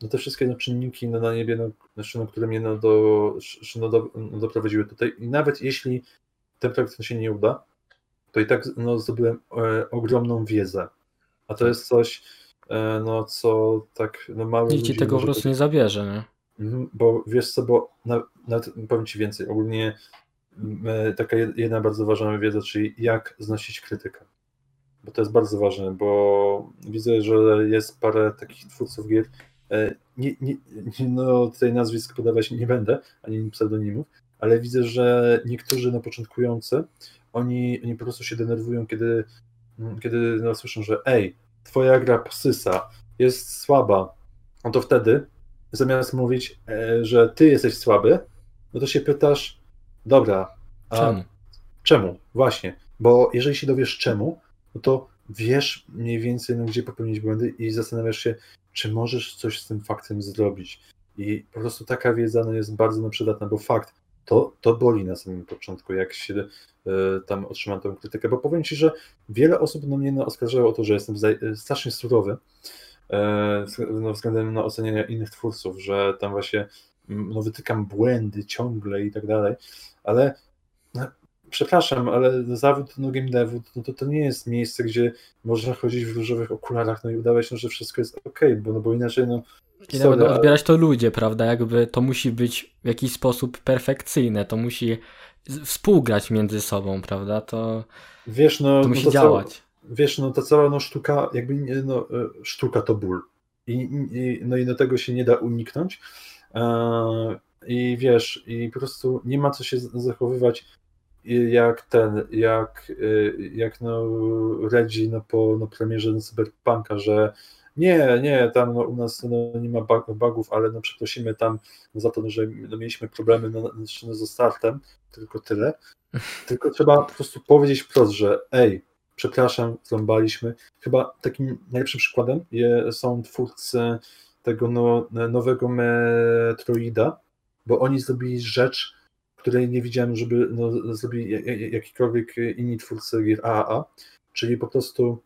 no te wszystkie no, czynniki no, na niebie, no, znaczy, no, które mnie no, do, no, do, no, doprowadziły tutaj i nawet jeśli ten projekt się nie uda, to i tak no, zdobyłem e, ogromną wiedzę, a to jest coś, e, no co tak no, mało Nikt ci tego po prostu nie zabierze, nie? Mhm, bo wiesz co, bo na, nawet powiem ci więcej, ogólnie e, taka jedna bardzo ważna wiedza, czyli jak znosić krytykę. Bo to jest bardzo ważne, bo widzę, że jest parę takich twórców gier, E, nie, nie, no tutaj nazwisk podawać nie będę, ani pseudonimów, ale widzę, że niektórzy na początkujący, oni, oni po prostu się denerwują, kiedy, kiedy no, słyszą, że ej, twoja gra posysa, jest słaba, no to wtedy zamiast mówić, e, że ty jesteś słaby, no to się pytasz, dobra, a czemu? Czemu? Właśnie, bo jeżeli się dowiesz czemu, no to wiesz mniej więcej, no, gdzie popełnić błędy i zastanawiasz się, czy możesz coś z tym faktem zrobić. I po prostu taka wiedza no, jest bardzo przydatna, bo fakt, to, to boli na samym początku, jak się y, tam otrzymam tę krytykę, bo powiem Ci, że wiele osób no, mnie no, oskarżało o to, że jestem strasznie surowy y, no, względem na oceniania innych twórców, że tam właśnie no, wytykam błędy ciągle i tak dalej, ale no, przepraszam, ale zawód no, game devu no, to, to nie jest miejsce, gdzie można chodzić w różowych okularach no i udawać, no, że wszystko jest ok, bo, no, bo inaczej no i nawet odbierać to ludzie, prawda? Jakby to musi być w jakiś sposób perfekcyjne, to musi współgrać między sobą, prawda? To, wiesz, no, to musi no to działać. Cała, wiesz, no ta cała no, sztuka, jakby no, e, sztuka to ból. I, i, no i do tego się nie da uniknąć. E, I wiesz, i po prostu nie ma co się zachowywać jak ten, jak, jak no Redzi no, po no, premierze no, Cyberpunka, że nie, nie, tam no, u nas no, nie ma bugów, ale no, przeprosimy tam za to, że no, mieliśmy problemy no, no, ze startem, tylko tyle. Tylko trzeba po prostu powiedzieć wprost, że ej, przepraszam, zrąbaliśmy. Chyba takim najlepszym przykładem są twórcy tego no, nowego Metroida, bo oni zrobili rzecz, której nie widziałem, żeby no, zrobili jakikolwiek inni twórcy gier AAA, czyli po prostu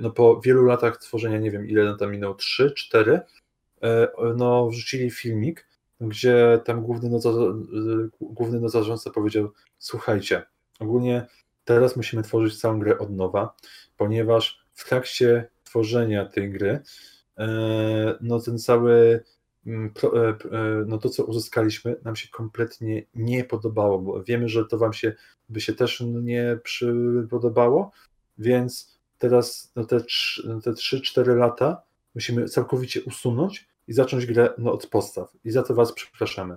no, po wielu latach tworzenia, nie wiem ile tam minęło, 3, 4, e, no, wrzucili filmik, gdzie tam główny, no, główny no, zarządca powiedział, słuchajcie, ogólnie teraz musimy tworzyć całą grę od nowa, ponieważ w trakcie tworzenia tej gry e, no ten cały Mm, e, e, no to, co uzyskaliśmy, nam się kompletnie nie podobało, bo wiemy, że to Wam się by się też nie podobało, więc teraz no te, te 3-4 lata musimy całkowicie usunąć i zacząć grę no, od podstaw. I za to Was przepraszamy.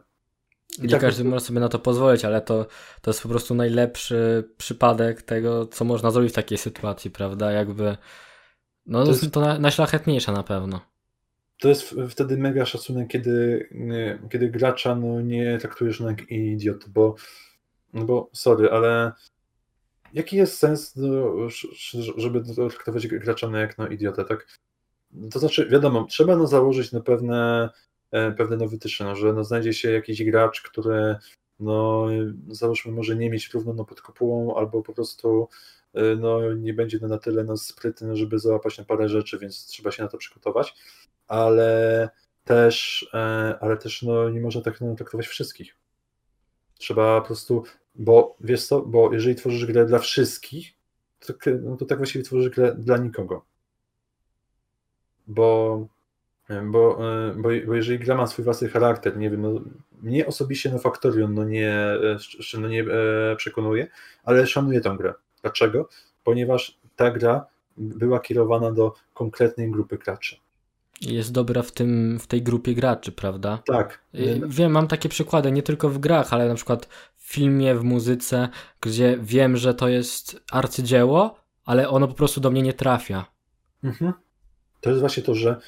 I nie tak każdy może sobie na to pozwolić, ale to, to jest po prostu najlepszy przypadek tego, co można zrobić w takiej sytuacji, prawda? Jakby. No, to jest to najszlachetniejsze na pewno to jest wtedy mega szacunek, kiedy, kiedy gracza no, nie traktujesz jak idiot, bo, no bo sorry, ale jaki jest sens, no, żeby traktować gracza no, jak no, idiotę, tak? To znaczy, wiadomo, trzeba no, założyć na pewne, e, pewne no, wytyczne, no, że no, znajdzie się jakiś gracz, który no, załóżmy może nie mieć równo no, pod kopułą, albo po prostu e, no, nie będzie no, na tyle no, sprytny, żeby załapać na parę rzeczy, więc trzeba się na to przygotować ale też, e, ale też no, nie można tak no, traktować wszystkich. Trzeba po prostu, bo wiesz co, bo jeżeli tworzysz grę dla wszystkich, to, no to tak właściwie tworzysz grę dla nikogo. Bo, bo, e, bo, bo jeżeli gra ma swój własny charakter, nie wiem, no, mnie osobiście no Factorion no nie, e, no nie przekonuje, ale szanuję tę grę. Dlaczego? Ponieważ ta gra była kierowana do konkretnej grupy graczy jest dobra w, tym, w tej grupie graczy, prawda? Tak. Y, wiem, mam takie przykłady nie tylko w grach, ale na przykład w filmie, w muzyce, gdzie wiem, że to jest arcydzieło, ale ono po prostu do mnie nie trafia. Mhm. To jest właśnie to, że,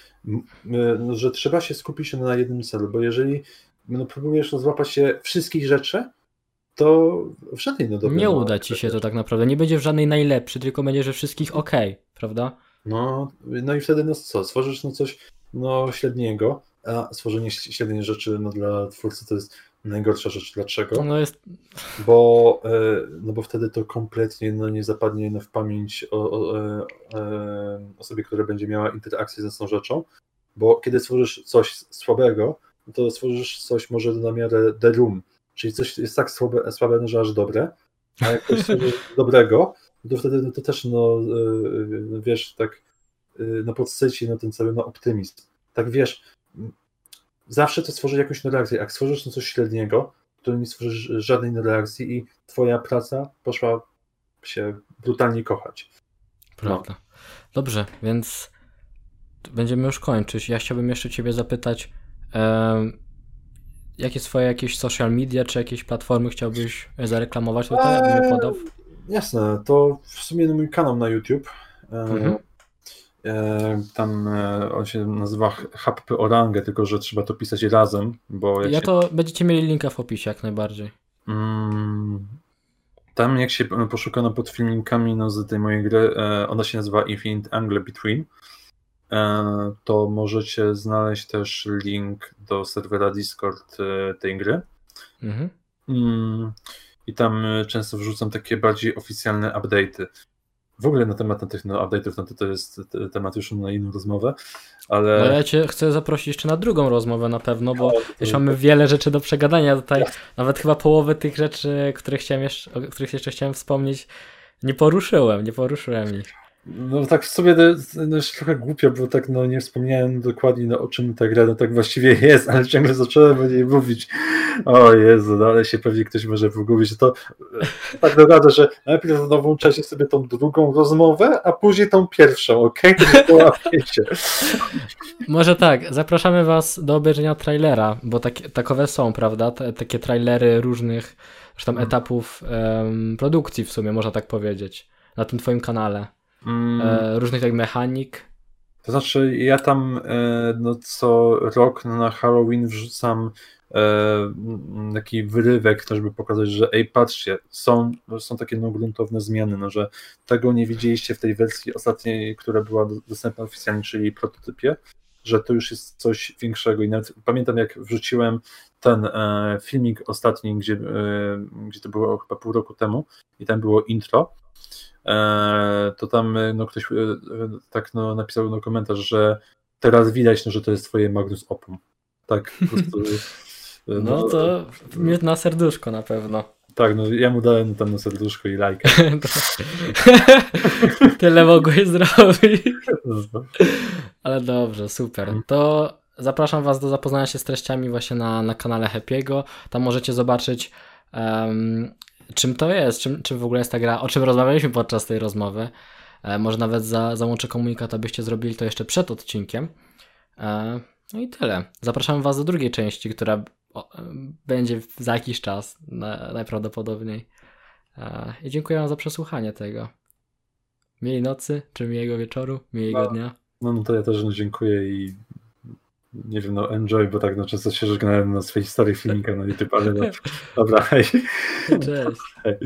że trzeba się skupić na jednym celu, bo jeżeli no, próbujesz złapać się wszystkich rzeczy, to w żadnej no Nie uda ci się to tak naprawdę. Nie będzie w żadnej najlepszy, tylko będzie, że wszystkich ok, prawda? No, no i wtedy no co, stworzysz no coś no średniego, a stworzenie średniej rzeczy no, dla twórcy to jest najgorsza rzecz. Dlaczego? No jest... Bo, e, no bo wtedy to kompletnie no, nie zapadnie no, w pamięć o, o, e, e, osobie, która będzie miała interakcję z tą rzeczą, bo kiedy stworzysz coś słabego, to stworzysz coś może na miarę The Room, czyli coś jest tak słabe, słabe że aż dobre, a jak coś dobrego, to wtedy no, to też no, wiesz, tak no, podsyci no, ten cały no, optymizm. Tak wiesz, zawsze to stworzy jakąś reakcję. Jak stworzysz coś średniego, to nie stworzysz żadnej reakcji i twoja praca poszła się brutalnie kochać. Prawda. No. Dobrze, więc będziemy już kończyć. Ja chciałbym jeszcze ciebie zapytać, jakie swoje jakieś social media, czy jakieś platformy chciałbyś zareklamować tutaj, eee, podał? Jasne, to w sumie mój kanał na YouTube. Mhm. E, tam e, on się nazywa HP Orange, tylko że trzeba to pisać razem, bo ja się... to będziecie mieli linka w opisie jak najbardziej. Mm, tam jak się poszukano pod filmikami no, z tej mojej gry, e, ona się nazywa Infinite Angle Between, to możecie znaleźć też link do serwera Discord tej gry. Mhm. Mm, I tam często wrzucam takie bardziej oficjalne update'y. W ogóle na temat tych no, update'ów, no to, to jest temat już na inną rozmowę, ale... No ja cię chcę zaprosić jeszcze na drugą rozmowę na pewno, bo no, już mamy wiele rzeczy do przegadania. Tutaj, nawet chyba połowę tych rzeczy, które chciałem jeszcze, o których jeszcze chciałem wspomnieć, nie poruszyłem, nie poruszyłem ich. No tak w sumie no, trochę głupio, bo tak no nie wspomniałem dokładnie no, o czym ta gra no, tak właściwie jest, ale ciągle zacząłem o niej mówić. O Jezu, no ale się pewnie ktoś może pogubić. To e, tak naprawdę, że najpierw no, włączacie sobie tą drugą rozmowę, a później tą pierwszą, ok? może tak, zapraszamy was do obejrzenia trailera, bo tak, takowe są, prawda? Te, takie trailery różnych tam hmm. etapów um, produkcji w sumie, można tak powiedzieć, na tym twoim kanale. Mm. E, różnych tak mechanik. To znaczy, ja tam e, no, co rok na Halloween wrzucam e, taki wyrywek, żeby pokazać, że ej, patrzcie, są, są takie no, gruntowne zmiany, no, że tego nie widzieliście w tej wersji ostatniej, która była dostępna oficjalnie, czyli prototypie, że to już jest coś większego. I nawet pamiętam, jak wrzuciłem ten e, filmik ostatni, gdzie, e, gdzie to było chyba pół roku temu, i tam było intro to tam e, no, ktoś e, tak no, napisał no, komentarz, że teraz widać, no, że to jest twoje Magnus Opum. Tak po prostu. No, no to mieć na serduszko na pewno. Tak, no ja mu dałem tam na serduszko i lajkę. Tyle mogłeś zrobić. Ale dobrze, super. To zapraszam Was do zapoznania się z treściami właśnie na, na kanale Happy'ego. Tam możecie zobaczyć um, czym to jest, czym, czym w ogóle jest ta gra, o czym rozmawialiśmy podczas tej rozmowy. E, może nawet za, załączę komunikat, abyście zrobili to jeszcze przed odcinkiem. E, no i tyle. Zapraszam Was do drugiej części, która o, będzie za jakiś czas, na, najprawdopodobniej. E, I dziękuję Wam za przesłuchanie tego. Miłej nocy, czy miłego wieczoru, miłego no, dnia. No, no to ja też dziękuję i nie wiem, no enjoy, bo tak no często się żegnałem na swojej starej filmikach na YouTube, ale no, dobra, hej. Cześć. Hej.